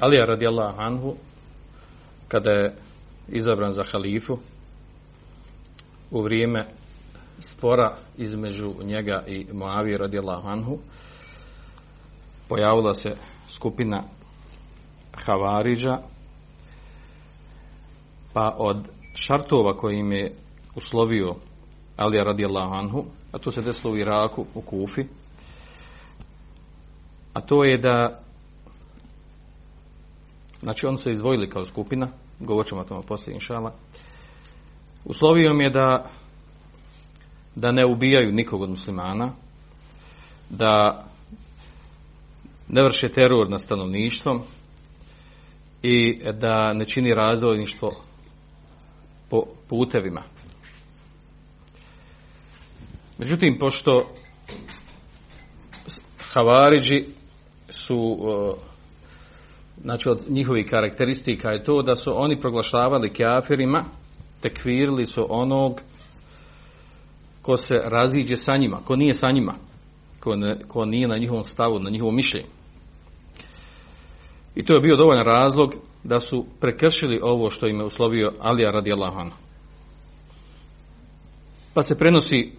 Alija radijallahu anhu kada je izabran za halifu u vrijeme spora između njega i Moavije radijallahu anhu pojavila se skupina Havariđa pa od šartova koji im je uslovio Alija radijallahu anhu a to se desilo u Iraku, u Kufi a to je da znači oni su izdvojili kao skupina govorit ćemo o tome poslije inšala uslovio mi je da da ne ubijaju nikog od muslimana da ne vrše teror nad stanovništvom i da ne čini razvojništvo po putevima. Međutim, pošto Havariđi su znači od njihovih karakteristika je to da su oni proglašavali kafirima tekvirili su onog ko se raziđe sa njima, ko nije sa njima, ko, ne, ko nije na njihovom stavu, na njihovom mišljenju. I to je bio dovoljan razlog da su prekršili ovo što im je uslovio Alija radijallahu anhu. Pa se prenosi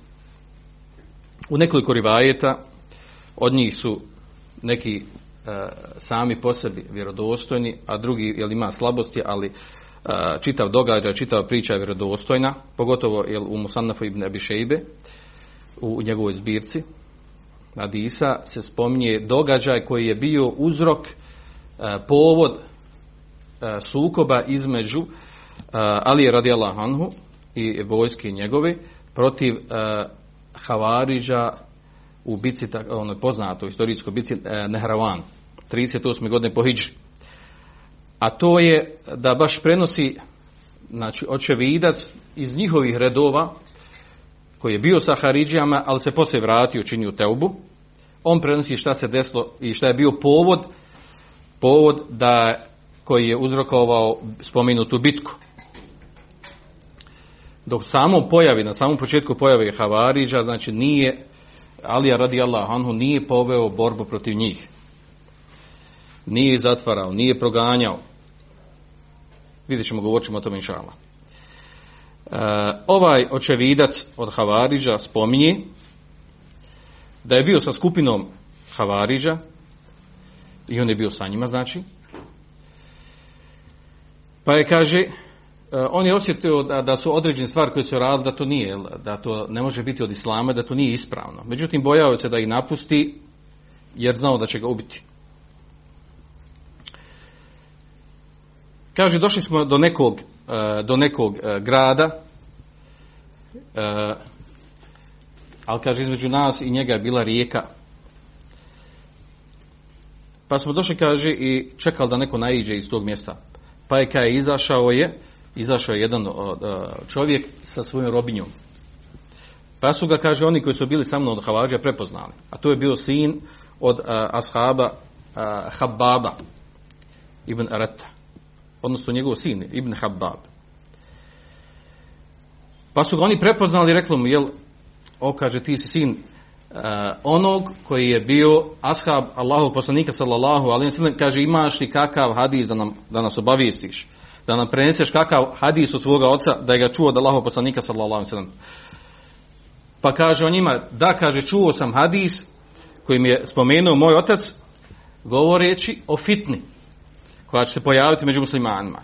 u nekoliko rivajeta, od njih su neki e, sami po sebi vjerodostojni, a drugi jel ima slabosti, ali čitav događaj, čitava priča je vjerodostojna, pogotovo jel, u Musannafu ibn Abi Šejbe, u njegovoj zbirci Hadisa se spominje događaj koji je bio uzrok, povod sukoba između Ali radijallahu anhu i vojske njegove protiv Havariđa u bici, ono poznato historijskoj bici Nehravan, 38. godine po Hidži a to je da baš prenosi znači očevidac iz njihovih redova koji je bio sa Haridžijama, ali se poslije vratio činio teubu. On prenosi šta se desilo i šta je bio povod povod da koji je uzrokovao spomenutu bitku. Dok samom pojavi, na samom početku pojave Havariđa, znači nije Alija radijallahu anhu nije poveo borbu protiv njih nije zatvarao, nije proganjao. Vidjet ćemo, govorit ćemo o tome inšala. E, ovaj očevidac od Havariđa spominje da je bio sa skupinom Havariđa i on je bio sa njima, znači. Pa je, kaže, on je osjetio da, da su određene stvari koje su radili, da to nije, da to ne može biti od Islama, da to nije ispravno. Međutim, bojao se da ih napusti, jer znao da će ga ubiti. Kaže, došli smo do nekog, do nekog grada, ali kaže, između nas i njega je bila rijeka. Pa smo došli, kaže, i čekali da neko naiđe iz tog mjesta. Pa je kada je izašao je, izašao je jedan čovjek sa svojom robinjom. Pa su ga, kaže, oni koji su bili sa mnom od Havađa prepoznali. A to je bio sin od ashaba Hababa ibn Arata odnosno njegov sin, Ibn Habab. Pa su ga oni prepoznali i rekli mu, jel, o, kaže, ti si sin uh, onog koji je bio ashab Allahov poslanika sallallahu alaihi sallam, kaže, imaš li kakav hadis da, nam, da nas obavistiš, da nam preneseš kakav hadis od svoga oca, da je ga čuo od Allahov poslanika sallallahu sallam. Pa kaže on njima, da, kaže, čuo sam hadis koji mi je spomenuo moj otac, govoreći o fitni koja će se pojaviti među muslimanima.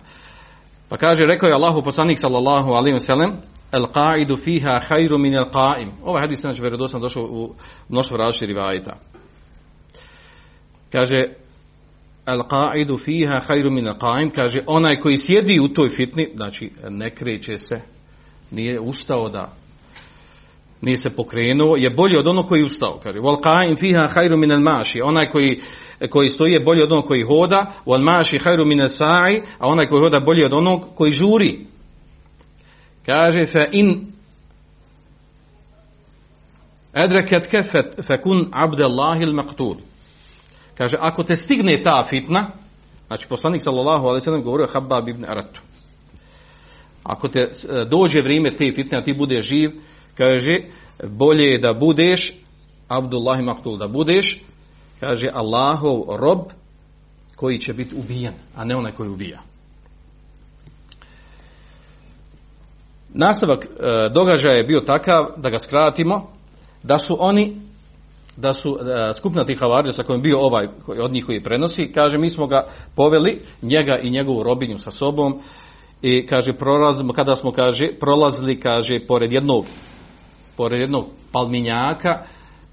Pa kaže, rekao je Allahu poslanik sallallahu alaihi wa sallam, el qa'idu fiha hajru min el qa'im. Ovaj hadis znači vjerodostojno došao u mnoštvo različitih rivajeta. Kaže, qa'idu fiha hajru min qa'im, kaže, onaj koji sjedi u toj fitni, znači ne kreće se, nije ustao da nije se pokrenuo, je bolji od onog koji je ustao. Kaže, wal qa'im fiha khairu min al-mashi. Onaj koji, koji stoji je bolji od onog koji hoda, wal mashi khairu min al-sa'i, a onaj koji hoda bolji od onog koji žuri. Kaže, fa in edreket kefet fekun abdellahi il-maqtul. Kaže, ako te stigne ta fitna, znači poslanik sallallahu alaihi sallam govorio Habab ibn Aratu. Ako te e, dođe vrijeme te fitne, a ti budeš živ, kaže, bolje je da budeš Abdullah Maktul, da budeš, kaže, Allahov rob koji će biti ubijen, a ne onaj koji ubija. Nastavak e, događaja je bio takav, da ga skratimo, da su oni da su e, skupina tih havarđa sa kojim bio ovaj od njih koji prenosi, kaže mi smo ga poveli, njega i njegovu robinju sa sobom i kaže prolazimo, kada smo kaže prolazili kaže pored jednog pored jednog palminjaka,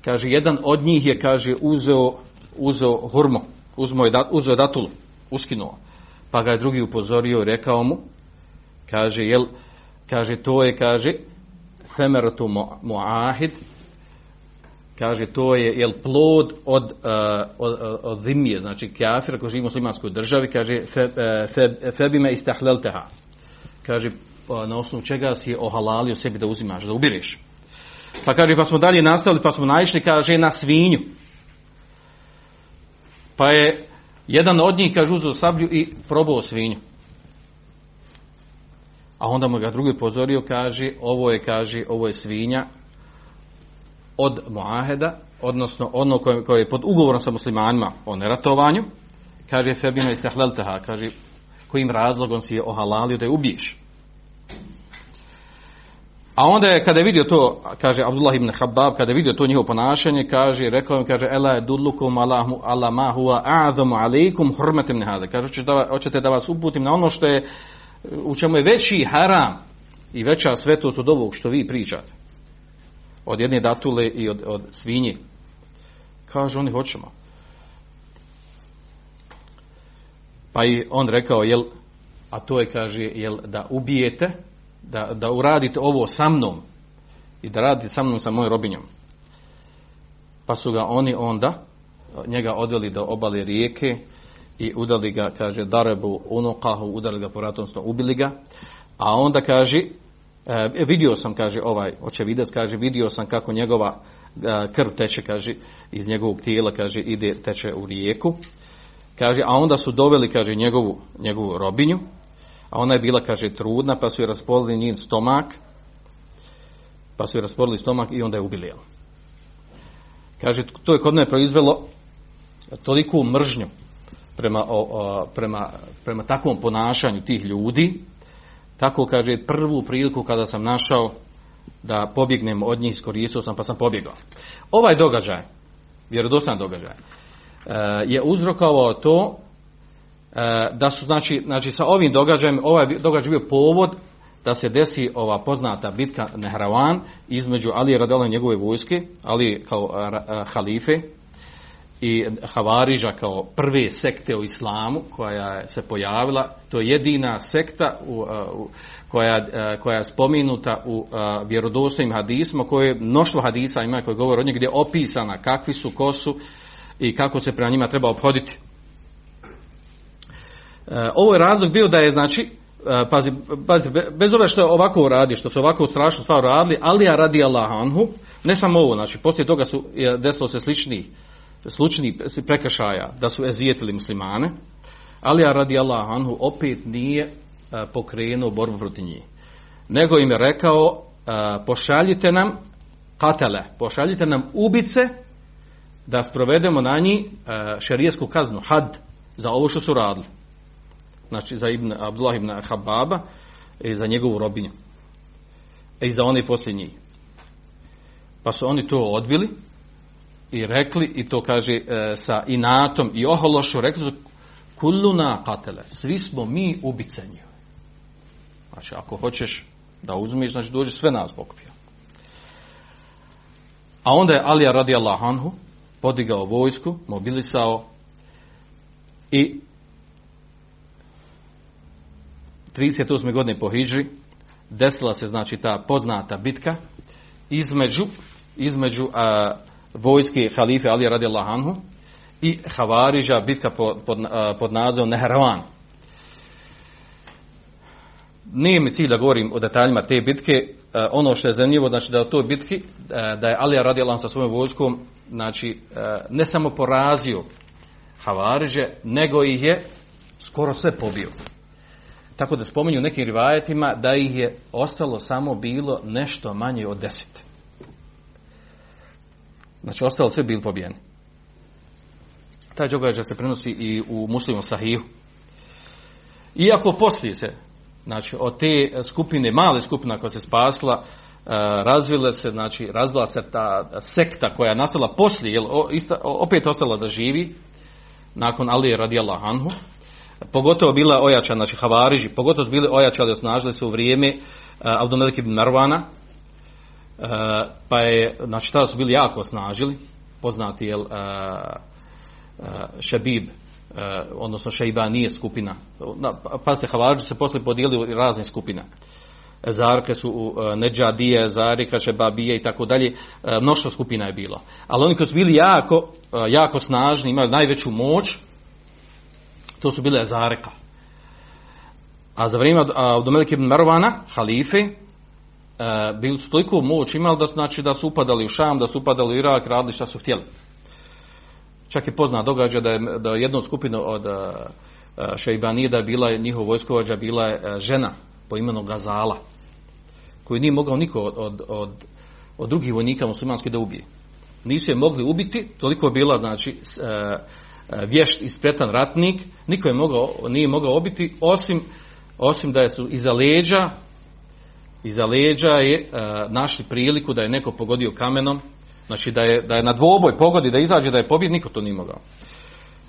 kaže jedan od njih je kaže uzeo uzeo hurmo, uzmo je, uzeo datulu, uskinuo. Pa ga je drugi upozorio i rekao mu, kaže jel kaže to je kaže semeratu muahid kaže to je jel plod od, uh, od, od zimije, znači kafira koji živi u muslimanskoj državi, kaže fe, uh, fe, febime istahlelteha. Kaže pa na osnovu čega si je ohalalio sebi da uzimaš, da ubiriš. Pa kaže pa smo dalje nastavili, pa smo naišli, kaže na svinju. Pa je jedan od njih kaže uzeo sablju i probao svinju. A onda mu ga drugi pozorio, kaže, ovo je, kaže, ovo je svinja od muaheda, odnosno ono koje, koje je pod ugovorom sa muslimanima o neratovanju, kaže Febina istahlelteha, kaže kojim razlogom si je ohalalio da je ubiješ. A onda je, kada je vidio to, kaže Abdullah ibn Habab, kada je vidio to njihovo ponašanje, kaže, rekao im, kaže, Ela je dullukum ala ma huwa a'zamu alaikum hurmetem nehade. Kaže, hoćete da vas uputim na ono što je, u čemu je veći haram i veća svetost od ovog što vi pričate od jedne datule i od, od svinje. Kaže, oni hoćemo. Pa i on rekao, jel, a to je, kaže, jel, da ubijete, da, da uradite ovo sa mnom i da radite sa mnom sa mojom robinjom. Pa su ga oni onda, njega odveli do obale rijeke i udali ga, kaže, darebu unukahu, udali ga po ubili ga. A onda kaže, E, vidio sam, kaže ovaj očevidac, kaže vidio sam kako njegova e, krv teče, kaže iz njegovog tijela, kaže ide teče u rijeku. Kaže, a onda su doveli, kaže njegovu, njegovu robinju, a ona je bila, kaže trudna, pa su je raspolili njen stomak, pa su je raspolili stomak i onda je ubili. Kaže, to je kod mene proizvelo toliku mržnju prema, o, o, prema, prema takvom ponašanju tih ljudi, tako kaže prvu priliku kada sam našao da pobjegnem od njih, iskoristio sam pa sam pobjegao. Ovaj događaj, vjerodostan događaj, e, je uzrokovao to e, da su znači, znači sa ovim događajem, ovaj događaj bio povod da se desi ova poznata bitka Nehravan između Ali Radela i njegove vojske, Ali kao halife, i Havariža kao prve sekte u islamu koja se pojavila, to je jedina sekta u, u, koja, koja je spominuta u vjerodostojnim hadisma, koje mnoštvo hadisa ima koji govore o njih gdje je opisana kakvi su, ko su i kako se prema njima treba obhoditi. Ovo je razlog bio da je znači pazi, pazi, bez ove što ovako radi, što su ovako strašno stvar radili, ali ja radi Allah anhu, ne samo ovo, znači poslije toga su desilo se slični slučni prekršaja da su ezijetili muslimane, ali radi Allah anhu opet nije e, pokrenuo borbu protiv njih. Nego im je rekao e, pošaljite nam katele, pošaljite nam ubice da sprovedemo na njih e, šerijesku kaznu, had, za ovo što su radili. Znači za Ibn, Abdullah ibn Hababa i za njegovu robinju. I za one poslije njih. Pa su oni to odbili i rekli, i to kaže e, sa inatom i ohološu, rekli su kulluna katele, svi smo mi ubice. Znači, ako hoćeš da uzmeš, znači dođe sve nas pokupio. A onda je Alija radi Anhu podigao vojsku, mobilisao i 38. godine po Hidži desila se znači ta poznata bitka između, između a, vojske halife Ali radijallahu anhu i Havariža, bitka pod, pod, pod nazivom Nehravan. Nije mi cilj da govorim o detaljima te bitke, a, ono što je zanimljivo, znači da u toj bitki, a, da je Ali anhu sa svojom vojskom, znači a, ne samo porazio Havariže, nego ih je skoro sve pobio. Tako da spominju nekim rivajetima da ih je ostalo samo bilo nešto manje od deset. Znači, ostalo sve bili pobijeni. Taj događaj se prenosi i u muslimom sahihu. Iako poslije se, znači, od te skupine, male skupina koja se spasla, razvile se, znači, razvila se ta sekta koja je nastala poslije, jel, opet ostala da živi, nakon Alije radijallahu anhu, pogotovo bila ojačana, znači Havariži, pogotovo su bili ojačali, osnažili se u vrijeme uh, Abdumelik ibn Marvana, uh, pa je, znači tada su bili jako osnažili, poznati je uh, Šabib, uh, odnosno Šeiba nije skupina, pa se Havariži se posle podijelili u razne skupine. Zarke su Neđadije, Zarika, Šebabije i tako dalje, mnoštvo skupina je bilo. Ali oni koji su bili jako, jako snažni, imaju najveću moć, to su bile Zareka. A za vrijeme Abdumelik ibn Marvana, halife, e, bili su toliko moć imali da, znači, da su upadali u Šam, da su upadali u Irak, radili šta su htjeli. Čak je pozna događa da je, da je jednu skupinu od uh, Šeibanida je bila, njihov vojskovađa bila je žena po imenu Gazala, koju nije mogao niko od, od, od, od drugih vojnika muslimanski da ubije. Nisu je mogli ubiti, toliko je bila, znači, vješt i spretan ratnik, niko je mogao, nije mogao obiti, osim, osim da su iza leđa, iza leđa je uh, našli priliku da je neko pogodio kamenom, znači da je, da je na dvoboj pogodi, da izađe da je pobjed, niko to nije mogao.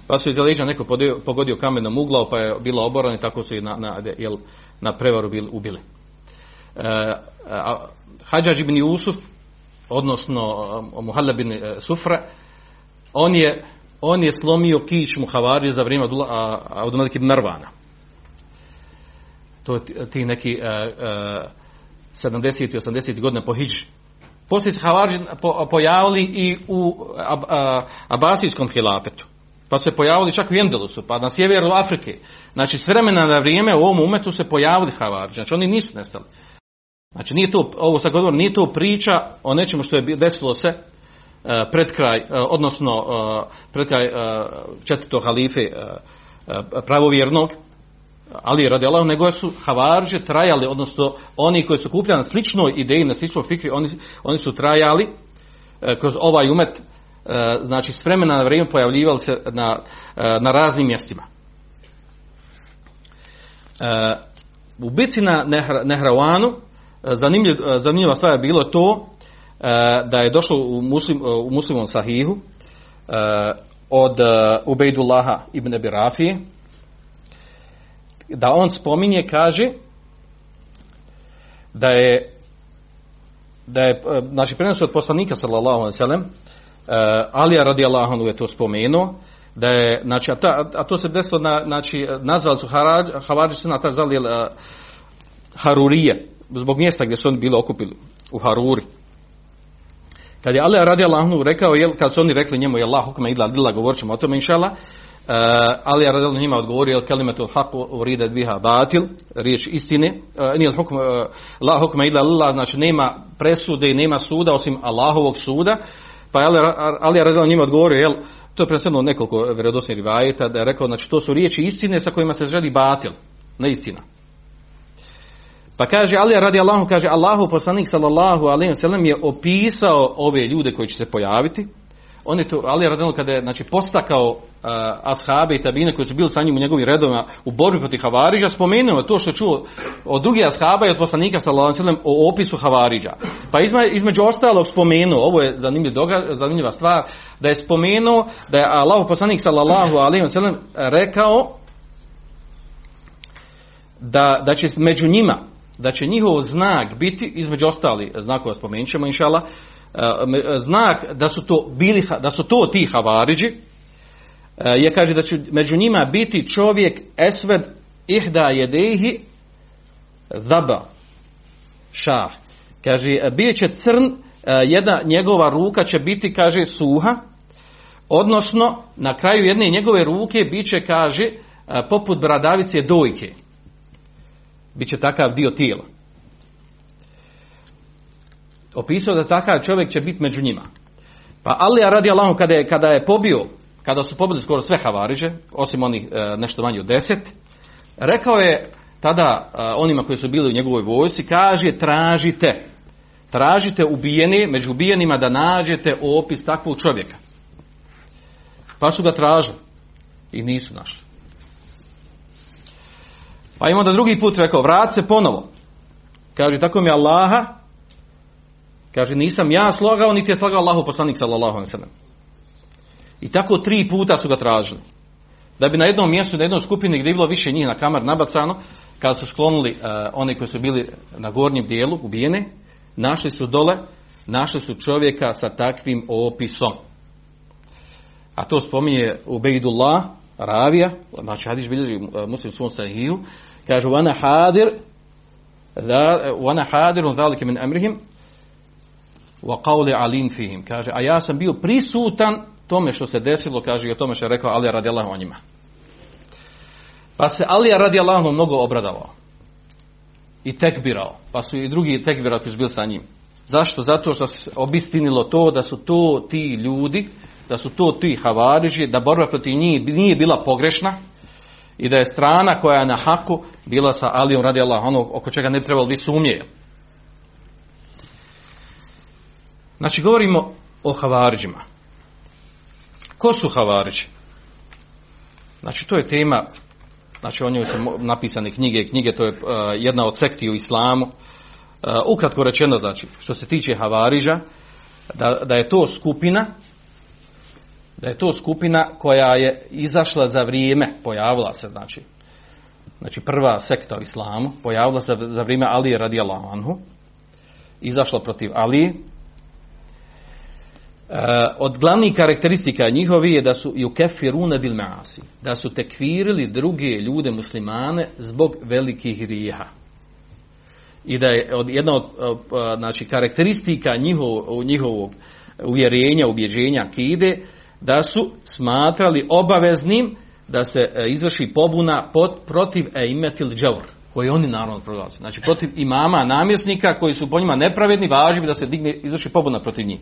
Pa su iza leđa neko pogodio, pogodio kamenom uglao, pa je bilo oboran i tako su i na, na, jel, na prevaru bili, ubili. Uh, Hadžađ ibn Jusuf, odnosno uh, Muhalla bin Sufra, on je on je slomio kić Muhavari za vrijeme Abdulmelik ibn Marvana. To je ti neki 70. i 80. godine po Hidži. Poslije se Havari po, pojavili i u ab, Abasijskom hilapetu. Pa se pojavili čak u Endelusu, pa na sjeveru Afrike. Znači, s vremena na vrijeme u ovom umetu se pojavili Havari. Znači, oni nisu nestali. Znači, nije to, ovo sad govorim, nije to priča o nečemu što je desilo se E, pred kraj, e, odnosno e, pred kraj četvrtog halife pravovjernog, ali radi Allah, nego su havarže trajali, odnosno oni koji su kupljali na sličnoj ideji, na sličnoj fikri, oni, oni su trajali kroz ovaj umet, znači s vremena na vrijeme pojavljivali se na, na raznim mjestima. U bici na Nehravanu, zanimljiv, zanimljiva stvar je bilo to, E, da je došlo u, muslim, u muslimom sahihu e, od e, Ubejdullaha ibn Abi Rafi da on spominje kaže da je da je znači prenos od poslanika sallallahu alejhi ve sellem Alija radijallahu anhu je to spomenuo da je znači a, ta, a to se desilo na znači nazvali su Haradži se na ta zvali Harurije zbog mjesta gdje su oni bili okupili u Haruri. Kad je Ali radi Allahnu rekao, jel, kad su oni rekli njemu, je Allah hukme idla dila, govorit ćemo o tome, inšala, uh, Ali radi Allah njima odgovorio, jel, kelimetul haku uride dviha batil, riječ istine, uh, nije hukme, uh, Allah hukme idla lila, znači nema presude i nema suda osim Allahovog suda, pa je Ali radi Allah njima odgovorio, jel, to je predstavno nekoliko vjerodosnih rivajeta, da je rekao, znači to su riječi istine sa kojima se želi batil, ne istina. Pa kaže Ali radi Allahu, kaže Allahu poslanik sallallahu alejhi ve sellem je opisao ove ljude koji će se pojaviti. On je to Ali radi kada je znači postakao uh, ashabe i tabine koji su bili sa njim u njegovim redovima u borbi protiv Havariđa, spomenuo to što čuo od drugih ashaba i od poslanika ve sellem o opisu Havariđa. Pa izme, između ostalog spomenuo, ovo je zanimljiv doga, zanimljiva stvar, da je spomenuo da je Allahu poslanik sallallahu alejhi ve sellem rekao da, da će među njima da će njihov znak biti između ostali znakova spomenut ćemo inšala znak da su to bili da su to ti havariđi je kaže da će među njima biti čovjek esved ihda jedehi zaba šah kaže bit će crn jedna njegova ruka će biti, kaže, suha, odnosno na kraju jedne njegove ruke bit će, kaže, e, poput bradavice dojke. Biće takav dio tijela. Opisao da takav čovjek će biti među njima. Pa Alija radi Allahom kada je, kada je pobio, kada su pobili skoro sve havariže, osim onih e, nešto manje od deset, rekao je tada e, onima koji su bili u njegovoj vojsci, kaže tražite, tražite ubijeni, među ubijenima da nađete opis takvog čovjeka. Pa su ga tražili i nisu našli. Pa ima da drugi put rekao, vrat se ponovo. Kaže, tako mi Allaha, kaže, nisam ja slagao, niti je slagao Allahu poslanik sallallahu alaihi. I tako tri puta su ga tražili. Da bi na jednom mjestu, na jednoj skupini gdje je bilo više njih na kamar nabacano, kada su sklonili uh, oni koji su bili na gornjem dijelu, ubijene, našli su dole, našli su čovjeka sa takvim opisom. A to spominje Ubejdullah, Ravija, znači hadis bilježi uh, muslim svom sahiju, kaže vana hadir vana hadirun zalike min amrihim wa qawli alim fihim kaže a ja sam bio prisutan tome što se desilo kaže i o tome što je rekao Ali radijallahu o njima pa se Ali radijallahu mnogo obradovao i tekbirao pa su i drugi tekbirao koji su bili sa njim zašto? zato što se obistinilo to da su to ti ljudi da su to ti havariži da borba protiv njih nije bila pogrešna i da je strana koja je na haku bila sa Alijom radi Allah, oko čega ne trebalo biti sumnje. Znači, govorimo o havariđima. Ko su havariđi? Znači, to je tema, znači o njoj su napisane knjige, knjige to je uh, jedna od sekti u islamu. Uh, ukratko rečeno, znači, što se tiče havariđa, da, da je to skupina da je to skupina koja je izašla za vrijeme, pojavila se, znači, znači prva sekta u islamu, pojavila se za vrijeme Alije radijallahu anhu, izašla protiv Alije. E, od glavnih karakteristika njihovi je da su i u kefirune bil maasi, da su tekvirili druge ljude muslimane zbog velikih grijeha. I da je od, jedna od znači, karakteristika njihov, njihovog uvjerenja, ubjeđenja kide, da su smatrali obaveznim da se izvrši pobuna pot, protiv eimetil džavr, koji oni naravno proglasili. Znači protiv imama, namjesnika koji su po njima nepravedni, važi bi da se digne, izvrši pobuna protiv njih.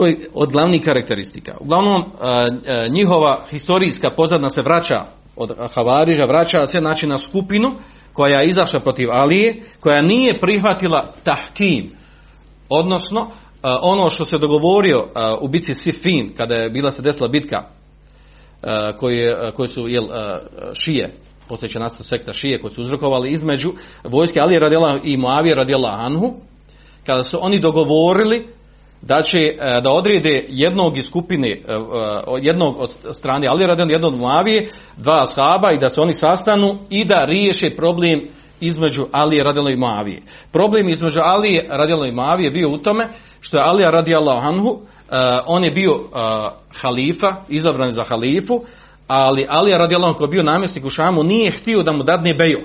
To je od glavnih karakteristika. Uglavnom, e, e, njihova historijska pozadna se vraća od Havariža, vraća se znači na skupinu koja je izašla protiv Alije, koja nije prihvatila tahkim, Odnosno, ono što se dogovorio u bitci Sifin, kada je bila se desila bitka koje, koje su jel, šije, postojeća nastao sekta šije, koji su uzrokovali između vojske Ali radijela i Moavije radijela Anhu, kada su oni dogovorili da će da odrede jednog iz skupine jednog od strane Ali radijela, jednog od Moavije, dva ashaba i da se oni sastanu i da riješe problem između Alije radijallahu i Moavije. Problem između Alije radijallahu i Moavije bio u tome što je Alija radijallahu anhu, on je bio halifa, izabran za halifu, ali Alija radijallahu koji je bio namjesnik u Šamu nije htio da mu dadne beju.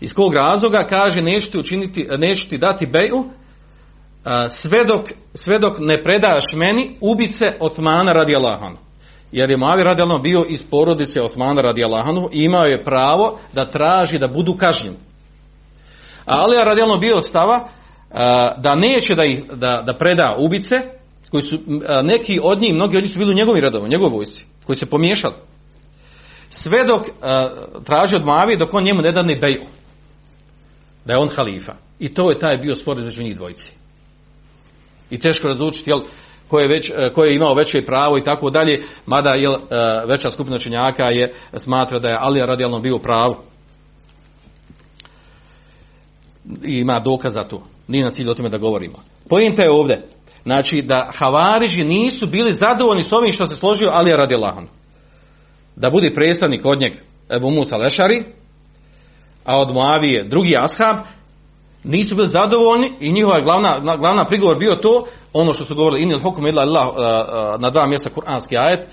Iz kog razloga kaže neću ti, učiniti, neću ti dati beju sve, dok, sve dok ne predaš meni ubice Otmana radijallahu anhu jer je Muavi radijalno bio iz porodice Osmana radijalahanu i imao je pravo da traži da budu kažnjeni. A Alija radijalno bio stava da neće da, ih, da, da preda ubice, koji su neki od njih, mnogi od njih su bili u njegovim redovima, njegovoj vojci, koji se pomiješali. Sve dok traži od Muavi dok on njemu ne da ne beju. Da je on halifa. I to je taj bio spor između njih dvojici. I teško razlučiti, jel, ko je, već, ko je imao veće pravo i tako dalje, mada je veća skupina činjaka je smatra da je Alija radijalno bio pravo. I ima dokaz za to. Nije na cilju o tome da govorimo. Pojenta je ovdje. Znači da Havariži nisu bili zadovoljni s ovim što se složio Alija radijalno. Da bude predstavnik od njeg Ebu Musa Lešari, a od Moavije drugi ashab, nisu bili zadovoljni i njihova glavna, glavna prigovor bio to, ono što su govorili inil hukum illa Allah na dva mjesta kuranski ajet,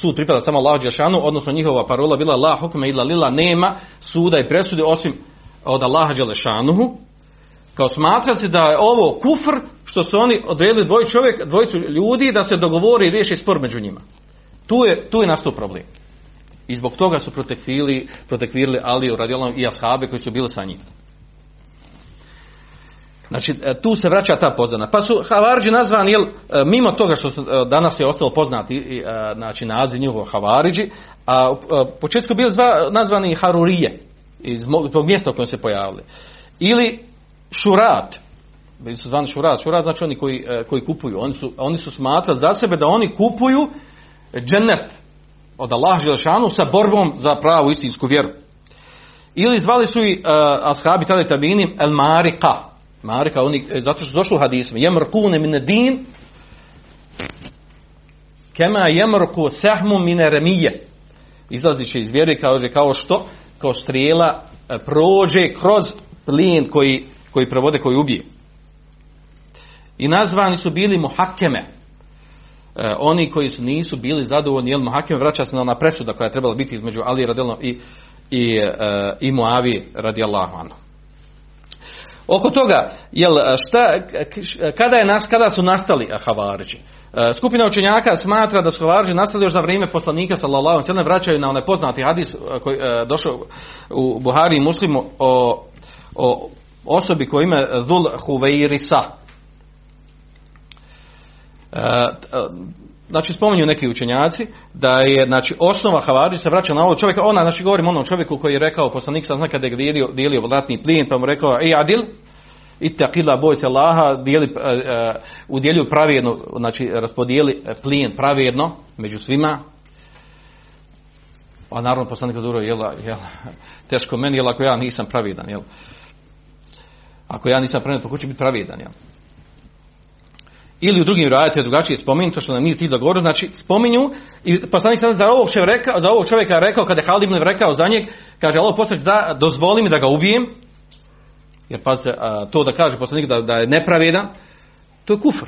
sud pripada samo Allahu dželešanu, odnosno njihova parola bila la hukme illa lillah nema suda i presude osim od Allaha Đelešanuhu, kao smatrati da je ovo kufr što su oni odredili dvoji čovjek, dvojicu ljudi da se dogovori i riješi spor među njima. Tu je, tu je nastao problem. I zbog toga su protekvili, protekvirili Aliju radijalom i ashabe koji su bili sa njim. Znači, e, tu se vraća ta pozadna. Pa su Havarđi nazvani, jel, e, mimo toga što su, e, danas je ostalo poznati znači, naziv njihov Havarđi, a u početku bili zva, nazvani Harurije, iz tog mjesta u kojem se pojavili. Ili Šurat, bili su zvani Šurat, Šurat znači oni koji, koji kupuju, oni su, oni su smatrali za sebe da oni kupuju džennet od Allaha Želešanu sa borbom za pravu istinsku vjeru. Ili zvali su i uh, ashabi tada tabinim el marika. Marika, oni, e, zato što došli u hadismu. Jemrkune mine din kema jemrku sahmu mine remije. Iz vjere kao, kao što kao strijela e, prođe kroz plin koji, koji provode, koji ubije. I nazvani su bili muhakeme E, oni koji su nisu bili zadovoljni jel Hakim vraća se na ona presuda koja je trebala biti između Ali radijalno i i, uh, i Muavi radijallahu anhu. Oko toga, jel, šta, kada, je kada su nastali Havariđi? E, skupina učenjaka smatra da su Havariđi nastali još za vrijeme poslanika sallallahu alejhi vraćaju na onaj poznati hadis koji je došao u Buhari i Muslimu o, o osobi koja ime Zul Huveirisa znači spominju neki učenjaci da je znači osnova Havarić se vraća na ovog čovjeka, ona znači govorimo onom čovjeku koji je rekao poslanik sa zna kada je dijelio, dijelio vlatni plin pa mu rekao ej Adil ittaqilla boj se Allaha dijeli uh, udjelju pravedno znači raspodijeli plin pravedno među svima. A naravno poslanik oduro jel, jel, teško meni jel ako ja nisam pravedan jel? Ako ja nisam pravedan pa ko će biti pravedan jel ili u drugim rajetima drugačije spominju, što nam nije cilj da govorim, znači spominju i poslanik sada za ovog, rekao, za ovog čovjeka rekao, kada je Halid rekao za njeg, kaže, Allah poslanik da dozvoli mi da ga ubijem, jer pazite, to da kaže poslanik da, da je nepravedan, to je kufr.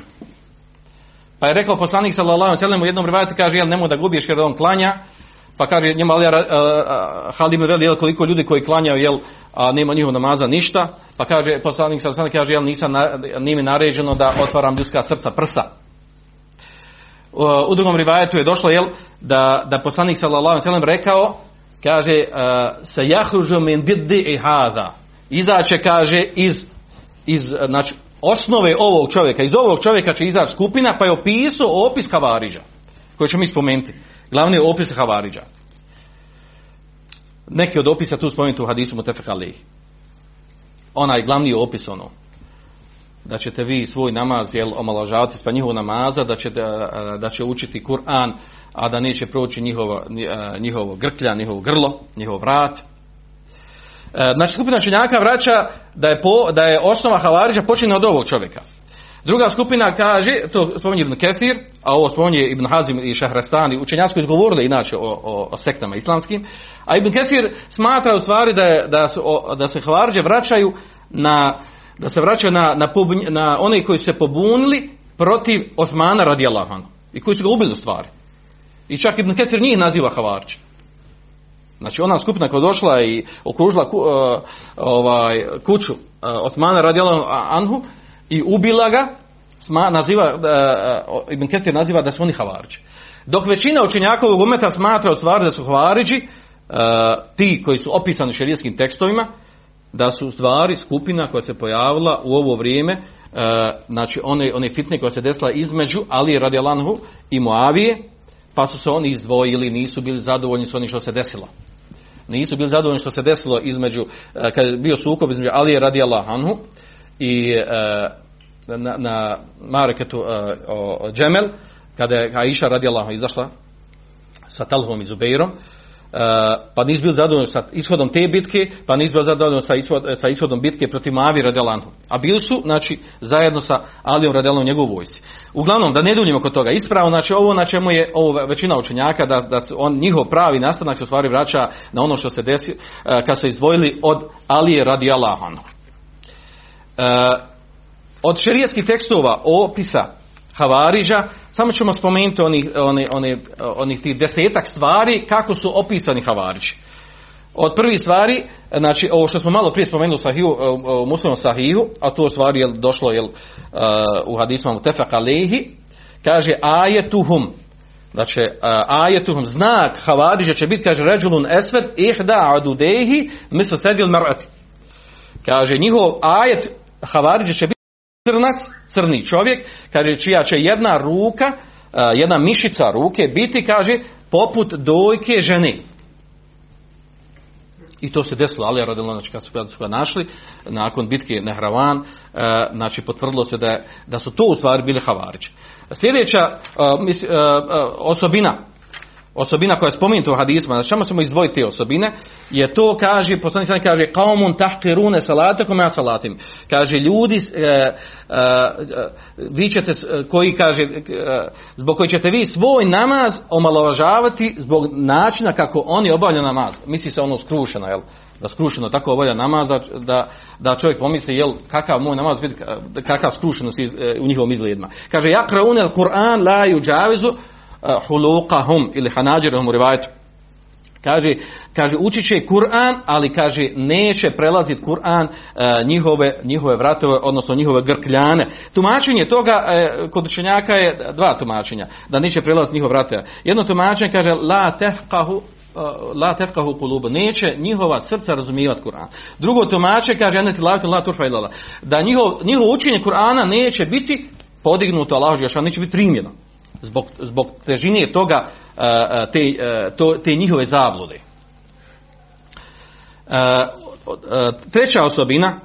Pa je rekao poslanik sallallahu alejhi u jednom rivajetu kaže jel nemoj da gubiš jer on klanja, pa kaže njemu Ali Halid ibn jel koliko ljudi koji klanjaju jel a nema njihov namaza ništa, pa kaže poslanik sa kaže jel nisam nije mi naređeno da otvaram ljudska srca prsa. U drugom rivajetu je došlo jel da da poslanik sallallahu alejhi rekao kaže sa jahružu min diddi i hada. Izaće kaže iz iz znači osnove ovog čovjeka, iz ovog čovjeka će izaći skupina, pa je opisao opis Havariđa, koji ćemo mi spomenuti. Glavni opis Havariđa neki od opisa tu spomenuti u hadisu Mutefek Onaj glavni opis ono. Da ćete vi svoj namaz jel, omalažavati pa njihov namaza, da će, da, da će učiti Kur'an, a da neće proći njihovo, njihovo grklja, njihovo grlo, njihov vrat. Znači skupina činjaka vraća da je, po, da je osnova Havariđa počinje od ovog čovjeka. Druga skupina kaže, to spominje Ibn Kefir, a ovo spominje Ibn Hazim i Šahrastani, učenjaci koji izgovorili inače o, o, o, sektama islamskim, a Ibn Kefir smatra u stvari da, da, su, da se Havarđe vraćaju na, da se vraćaju na, na, na one koji su se pobunili protiv Osmana radi Allahanu i koji su ga ubili u stvari. I čak Ibn Kefir njih naziva Havarđe. Znači ona skupina koja došla i okružila ku, uh, ovaj, kuću uh, Osmana radi Anhu, i ubila ga, naziva, uh, Ibn Ketir naziva da su oni havariđi. Dok većina učenjakovog umeta smatra u stvari da su havariđi, uh, ti koji su opisani šerijskim tekstovima, da su u stvari skupina koja se pojavila u ovo vrijeme, znači one, one fitne koja se desila između Ali radijalanhu i Moavije, pa su se oni izdvojili, nisu bili zadovoljni s onim što se desilo. Nisu bili zadovoljni što se desilo između, kad je bio sukob između Ali radijalanhu i uh, na, na Mareketu o Džemel, kada je Aisha radijallahu izašla sa Talhom i Zubeirom, Uh, pa nisu bili zadovoljni sa ishodom te bitke, pa nisu bili zadovoljni sa, ishod, sa ishodom bitke protiv Mavi radijalanhu. A bili su, znači, zajedno sa Alijom radijalanhu njegovu vojci. Uglavnom, da ne duljimo kod toga, ispravno, znači, ovo na čemu je ovo većina učenjaka, da, da on, njihov pravi nastanak se stvari vraća na ono što se desi, kad su izdvojili od Alije. E, od šerijskih tekstova opisa Havariža, samo ćemo spomenuti onih, onih, onih, onih tih desetak stvari kako su opisani Havariži. od prvih stvari, znači ovo što smo malo prije spomenuli u sahihu, u muslimom sahihu, a to u stvari je došlo jel, u hadismu mu tefak alehi, kaže ajetuhum, znači ajetuhum, znak havadiža će biti, kaže ređulun esved ihda adudehi misl sedil marati. Kaže njihov ajet havadiža će biti crnac, crni čovjek, kaže čija će jedna ruka, jedna mišica ruke biti, kaže, poput dojke žene. I to se desilo, ali znači kad su, kad su ga našli, nakon bitke Nehravan, e, znači potvrdilo se da, da su to u stvari bili Havarići. Sljedeća e, e, osobina osobina koja je spomenuta u hadisma, znači ćemo samo izdvojiti te osobine, je to, kaže, poslanik sam kaže, kaumun tahkirune kome ja salatim. Kaže, ljudi, e, e, vi ćete, koji kaže, e, zbog koji ćete vi svoj namaz omalovažavati zbog načina kako oni obavljaju namaz. Misli se ono skrušeno, jel? da skrušeno tako obavlja namaz, da, da čovjek pomisli jel, kakav moj namaz vidi, kakav skrušenost u njihovom izgledima. Kaže, ja kraunel Kur'an la juđavizu huluqahum ili hanađirahum u rivajetu. Kaže, kaže učit će Kur'an, ali kaže neće prelaziti Kur'an njihove, njihove vratove, odnosno njihove grkljane. Tumačenje toga e, kod učenjaka je dva tumačenja, da neće prelaziti njihove vratove. Jedno tumačenje kaže la tefkahu la tefkahu kulub, neće njihova srca razumijevati Kur'an. Drugo tumačenje kaže la turfa da njihov, njihovo učenje Kur'ana neće biti podignuto Allah, a neće biti primjeno zbog, zbog težine toga te, to, te njihove zablude. Treća osobina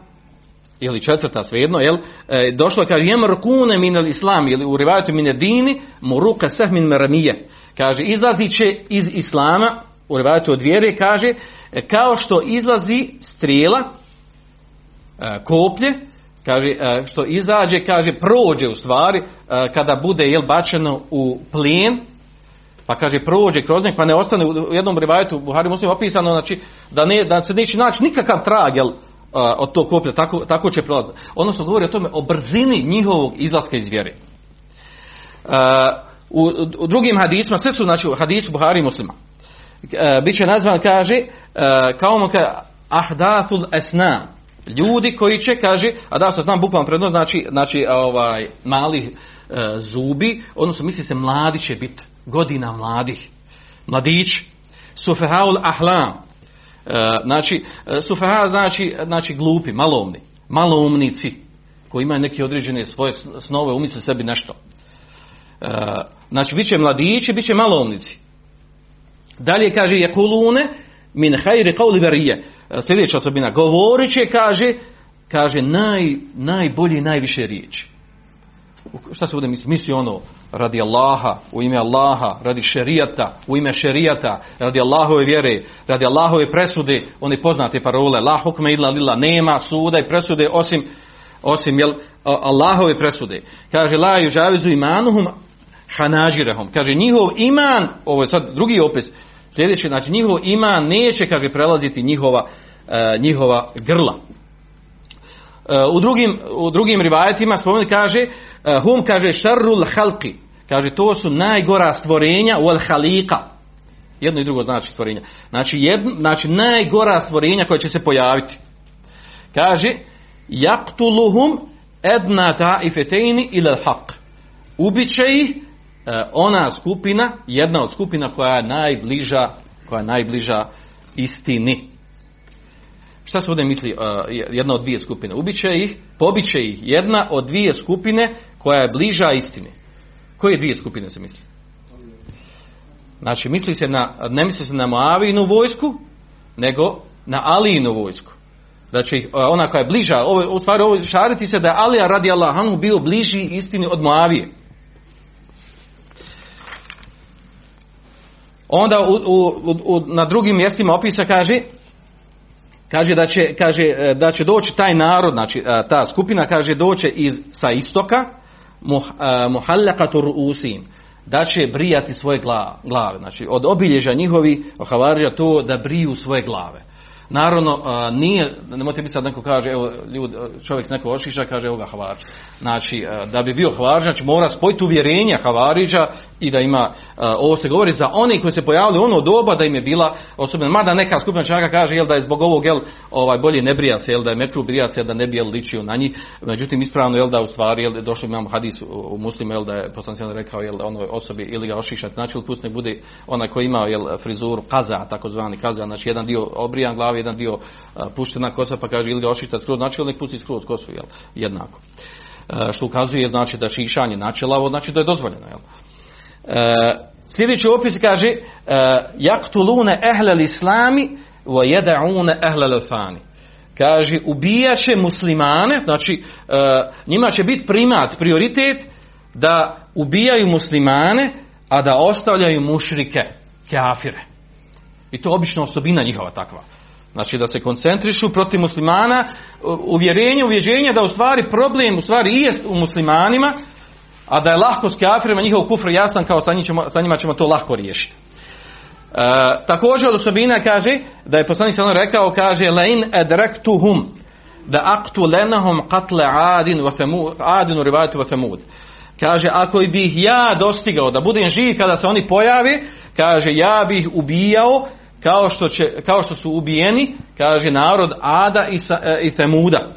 ili četvrta svejedno, jel, e, došlo je kaže jemr kune min islam ili u rivajatu min dini muruka seh min meramije. Kaže izlazi će iz islama u rivajatu od vjere kaže e, kao što izlazi strijela e, koplje kaže, e, što izađe, kaže, prođe u stvari, e, kada bude jel bačeno u plijen, pa kaže prođe kroz njeg, pa ne ostane u jednom rivajetu Buhari Muslim opisano, znači da, ne, da se neće naći nikakav trag jel, e, od tog koplja, tako, tako će prolaziti. Odnosno govori o tome, o brzini njihovog izlaska iz vjere. U, u drugim hadisma, sve su znači hadis Buhari Muslima. Biće nazvan, kaže, kao mu kaže, ahdathul esnam, Ljudi koji će, kaže, a da što znam bukvalno prednost, znači, znači ovaj, mali e, zubi, odnosno misli se mladi će biti, godina mladih, mladić, sufehaul ahlam, e, znači, e, sufeha znači, znači glupi, malovni, maloumnici, koji imaju neke određene svoje snove, umisle sebi nešto. E, znači, bit će mladići, bit će maloumnici. Dalje kaže, je kulune, min hajri qawli barije. Sljedeća osobina, govorit će, kaže, kaže naj, najbolje i najviše riječi. Šta se bude misli? Misli ono, radi Allaha, u ime Allaha, radi šerijata, u ime šerijata, radi Allahove vjere, radi Allahove presude, oni poznate parole, la hukme illa lilla, nema suda i presude osim, osim jel, Allahove presude. Kaže, la južavizu imanuhum hanađirehom. Kaže, njihov iman, ovo je sad drugi opis, Sljedeće, znači njihov ima neće, kaže, prelaziti njihova, e, njihova grla. E, u, drugim, u drugim rivajetima spomenuti kaže, e, hum kaže šarrul halki, kaže to su najgora stvorenja u al halika. Jedno i drugo znači stvorenja. Znači, jedno, znači najgora stvorenja koja će se pojaviti. Kaže, jaktuluhum edna ta'ifetejni ila haq. Ubiće ih ona skupina, jedna od skupina koja je najbliža, koja je najbliža istini. Šta se ovdje misli uh, jedna od dvije skupine? Ubiće ih, pobiće ih jedna od dvije skupine koja je bliža istini. Koje dvije skupine se misli? Znači, misli se na, ne misli se na Moavinu vojsku, nego na Alijinu vojsku. Znači, ona koja je bliža, ovo, u stvari ovo šariti se da je Alija radi Allahanu bio bliži istini od Moavije. Onda u, u, u, na drugim mjestima opisa kaže kaže da će, kaže e, da će doći taj narod, znači e, ta skupina kaže doće iz sa istoka muhallaqatur usin da će brijati svoje glave, znači od obilježja njihovi havarija to da briju svoje glave. Naravno, a, nije, nemojte biti sad neko kaže, evo, ljud, čovjek neko ošiša, kaže, evo ga Havar. Znači, da bi bio Havar, znači mora spojiti uvjerenja Havariđa i da ima, ovo se govori za oni koji se pojavili ono doba da im je bila osobna, mada neka skupina čaka kaže, jel da je zbog ovog, jel, ovaj, bolje ne brija se, jel da je metru brija se, jel da ne bi jel, ličio na njih, međutim, ispravno, jel da u stvari, jel, došli imamo hadis u, u muslimu, jel da je poslanik rekao, jel, onoj osobi ili ga ošišati, znači, ili pustnik bude onaj koji ima, jel, frizuru, kaza, takozvani kaza, znači jedan dio obrijan glavi, jedan dio puštena kosa, pa kaže ili ga ošita skroz, znači ili nek pusti skroz kosu, jel, jednako. A, što ukazuje, znači da šišanje načela, znači da je dozvoljeno, jel. A, sljedeći opis kaže, jaktulune ehlel islami, wa jeda'une ehlel fani. Kaže, ubijaće muslimane, znači njima će biti primat, prioritet, da ubijaju muslimane, a da ostavljaju mušrike, kafire. I to je obično osobina njihova takva. Znači da se koncentrišu protiv muslimana, uvjerenje, uvježenje da u stvari problem u stvari i jest u muslimanima, a da je lahko s kafirima njihov kufr jasan kao sa, ćemo, sa njima ćemo to lahko riješiti. E, također od osobina kaže da je poslanik sallallahu rekao kaže lein adraktuhum da aktu lenahum qatle adin wa adin u rivayatu wa samud kaže ako bih ja dostigao da budem živ kada se oni pojave kaže ja bih ubijao kao što, će, kao što su ubijeni kaže narod Ada i, sa, e, i Semuda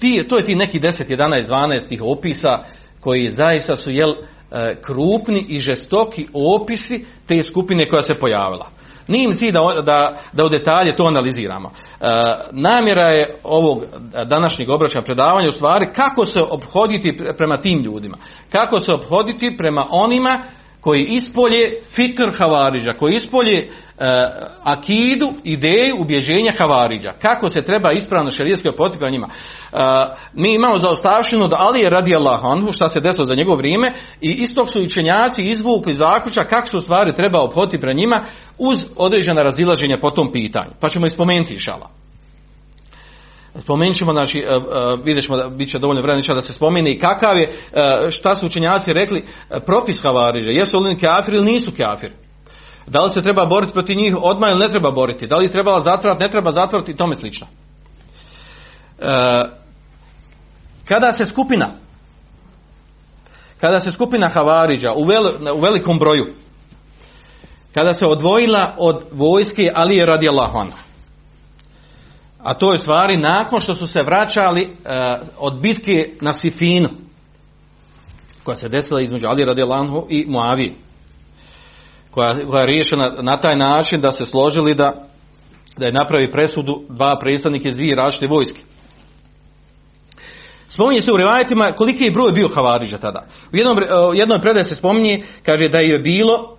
ti, to je ti neki 10, 11, 12 tih opisa koji zaista su jel, e, krupni i žestoki opisi te skupine koja se pojavila. Nije im cilj da, da, da u detalje to analiziramo. E, namjera je ovog današnjeg obraćanja predavanja u stvari kako se obhoditi prema tim ljudima. Kako se obhoditi prema onima koji ispolje fikr Havariđa, koji ispolje e, akidu, ideju, ubježenja Havariđa. Kako se treba ispravno šarijetski opoti prema njima. E, mi imamo za ostavštinu da Ali je radi Allahom, šta se desilo za njegovo vrijeme, i istog su učenjaci izvukli zaključa kako su stvari treba opoti prema njima uz određena razilaženja po tom pitanju. Pa ćemo ispomenuti išala. Spomenut ćemo, znači, vidjet ćemo da bit će dovoljno vremena da se spomene i kakav je, šta su učenjaci rekli, propis Havariđa, jesu li kafir ili nisu kafir. Da li se treba boriti protiv njih odmah ili ne treba boriti, da li treba zatvarati, ne treba zatvarati i tome slično. Kada se skupina, kada se skupina Havariđa u, vel, u velikom broju, kada se odvojila od vojske Alije radijallahu anhu, a to je stvari nakon što su se vraćali uh, od bitke na Sifinu koja se desila između Ali radijalanhu i Muavije koja, koja je riješena na taj način da se složili da da je napravi presudu dva predstavnike iz dvije različite vojske. Spominje se u rivajetima koliki je broj bio Havariđa tada. U jednom, uh, jednoj predaje se spominje, kaže da je bilo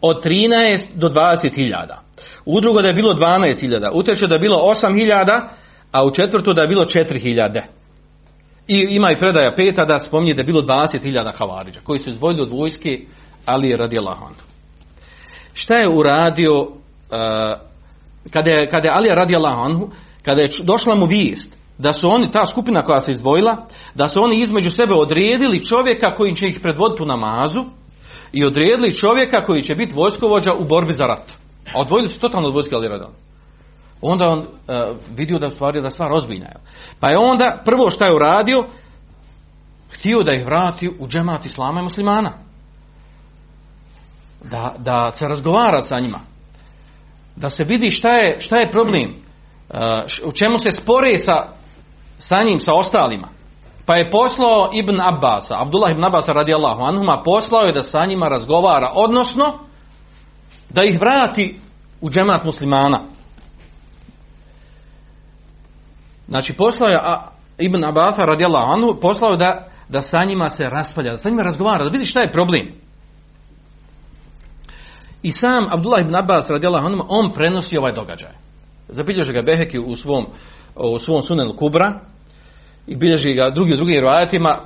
od 13 do 20 hiljada. U drugo da je bilo 12.000, u treću da je bilo 8.000, a u četvrtu da je bilo 4.000. I ima i predaja peta da spominje da je bilo 20.000 havariđa, koji su izvojili od vojske, ali radi Allahom. Šta je uradio, uh, kada, je, kada je Ali radi Allahom, kada je došla mu vijest, da su oni, ta skupina koja se izdvojila, da su oni između sebe odredili čovjeka koji će ih predvoditi u namazu i odredili čovjeka koji će biti vojskovođa u borbi za rat. A odvojili su totalno od vojske Ali Radan. Onda on uh, vidio da stvari da stvar ozbiljna. Pa je onda prvo što je uradio, htio da ih vrati u džemat islama i muslimana. Da, da se razgovara sa njima. Da se vidi šta je, šta je problem. Uh, u čemu se spore sa, sa njim, sa ostalima. Pa je poslao Ibn Abbasa, Abdullah ibn Abbasa radijallahu anhuma, poslao je da sa njima razgovara, odnosno da ih vrati u džemat muslimana. Znači poslao je Ibn Abbas radijallahu anhu, poslao je da, da sa njima se raspalja, da sa njima razgovara, da vidi šta je problem. I sam Abdullah ibn Abbas radijallahu anhu, on prenosi ovaj događaj. Zabilježi ga Beheki u svom, u svom sunenu Kubra i bilježi ga drugi u drugim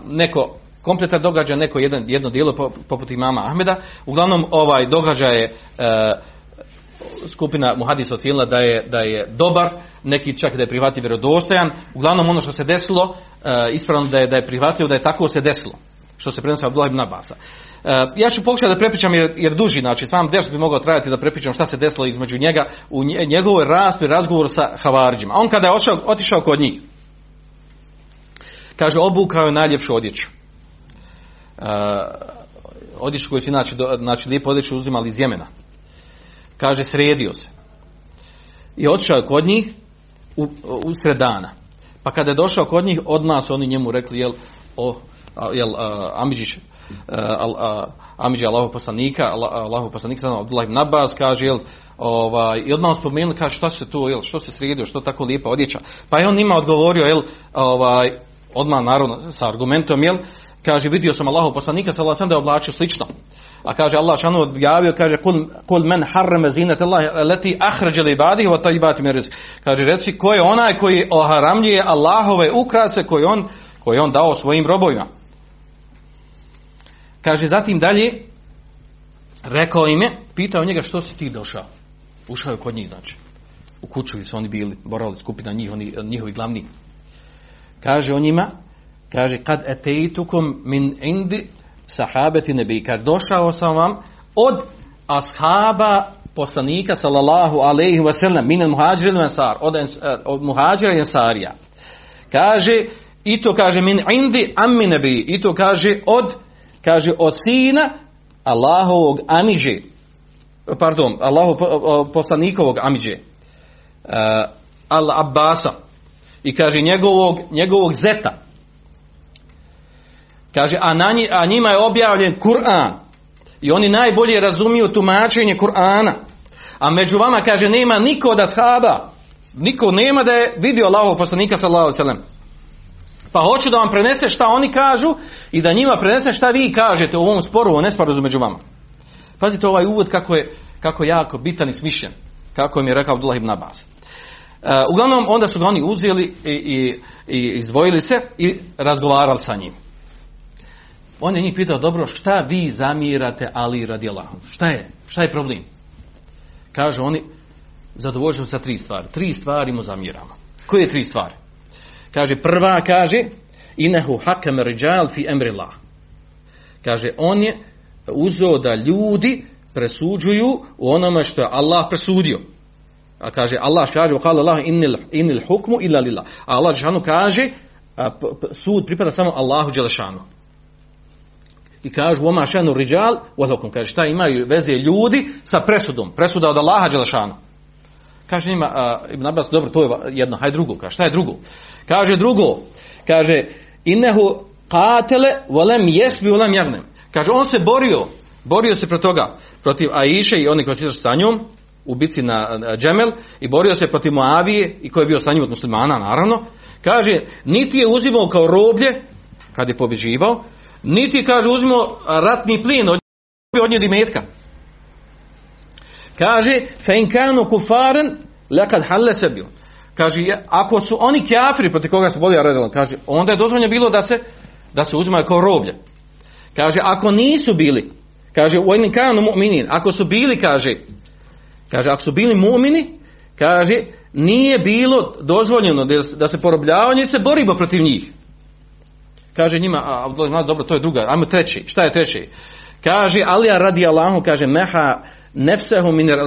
neko kompletan događaj, neko jedan, jedno dijelo poput imama Ahmeda. Uglavnom ovaj događaj je e, skupina muhadisa ocijenila da je, da je dobar, neki čak da je prihvatljiv vjerodostojan. Uglavnom ono što se desilo, e, ispravno da je, da je prihvatljivo, da je tako se desilo. Što se prenosi Abdullah ibn Abasa. ja ću pokušati da prepričam jer, jer duži, znači sam ders bi mogao trajati da prepričam šta se desilo između njega u njegovoj raspravi, razgovoru sa Havariđima. On kada je ošao, otišao kod njih, kaže obukao je najljepšu odjeću. Uh, odjeću koju su znači, znači lijepo odjeću uzimali iz Jemena. Kaže sredio se. I otišao je kod njih u, u dana. Pa kada je došao kod njih, odmah su oni njemu rekli, jel, o, jel, uh, Amidžić, uh, Amidži Allahov poslanika, Allahov poslanika, Abdullah ibn Abbas, kaže, jel, ovaj, i odmah spomenuli, kaže, šta se tu, jel, što se sredio, što tako lijepa odjeća. Pa je on njima odgovorio, jel, ovaj, odmah naravno sa argumentom, jel, kaže, vidio sam Allahov poslanika, sada sam da je oblačio slično. A kaže Allah šanu objavio, kaže kul, kul men harrame zinat Allah leti ahrađe li ibadihi wa tajibati mir Kaže reci ko je onaj koji oharamljuje Allahove ukrase koje on, koje on dao svojim robovima. Kaže zatim dalje rekao im je, pitao njega što si ti došao. Ušao je kod njih znači. U kuću su oni bili, borali skupina njih, oni, njihovi glavni. Kaže on njima, kaže kad etejtukum min indi sahabeti nebi, kad došao sam vam od ashaba poslanika sallallahu alejhi ve sellem min muhađir ansar od, od muhađira i ansarija. Kaže i to kaže min indi ammi nebi. I to kaže od kaže od sina Allahovog amiđe pardon Allahov poslanikovog amiđe uh, al Abbasa i kaže njegovog njegovog zeta Kaže, a, na a njima je objavljen Kur'an. I oni najbolje razumiju tumačenje Kur'ana. A među vama, kaže, nema niko da shaba. Niko nema da je vidio Allahov poslanika sallallahu sallam. Pa hoću da vam prenese šta oni kažu i da njima prenese šta vi kažete u ovom sporu, o nesporazu među vama. Pazite ovaj uvod kako je, kako je jako bitan i smišljen. Kako mi je rekao Abdullah ibn Abbas. Uh, uglavnom, onda su ga oni uzeli i, i, i izdvojili se i razgovarali sa njim. On je njih pitao, dobro, šta vi zamirate Ali radi Allahom? Šta je? Šta je problem? Kažu oni, zadovoljno sa tri stvari. Tri stvari mu zamiramo. Koje tri stvari? Kaže, prva kaže, inehu hakam ređal fi emrillah. Kaže, on je uzeo da ljudi presuđuju u onome što je Allah presudio. A kaže, Allah kaže, ukala Allah inil, hukmu illa lillah. A Allah Žešanu kaže, sud pripada samo Allahu Đelešanu i kažu oma šanu riđal odhokom, kaže šta imaju veze ljudi sa presudom, presuda od Allaha Đelešanu. Kaže njima, a, Ibn Abbas, dobro, to je jedno, hajde drugo, kaže, šta je drugo? Kaže drugo, kaže, innehu katele volem jesbi volem javnem. Kaže, on se borio, borio se protiv toga, protiv Aiše i oni koji su sa njom, u bici na Džemel, i borio se protiv Moavije, i koji je bio sa njim od muslimana, naravno. Kaže, niti je uzimao kao roblje, kad je pobježivao, niti kaže uzmo ratni plin od, od nje dimetka. Kaže, fe in kanu kufaren, lekad halle sebio. Kaže, ako su oni kjafiri proti koga se bolja redila, kaže, onda je dozvoljeno bilo da se da se uzimaju kao roblje. Kaže, ako nisu bili, kaže, u kanu mu'minin, ako su bili, kaže, kaže, ako su bili mu'mini, kaže, nije bilo dozvoljeno da se porobljavanje se borimo protiv njih. Kaže njima, a Abdullah dobro, to je druga, ajmo treći. Šta je treći? Kaže Alija radi Allahu, kaže meha nefsehu miner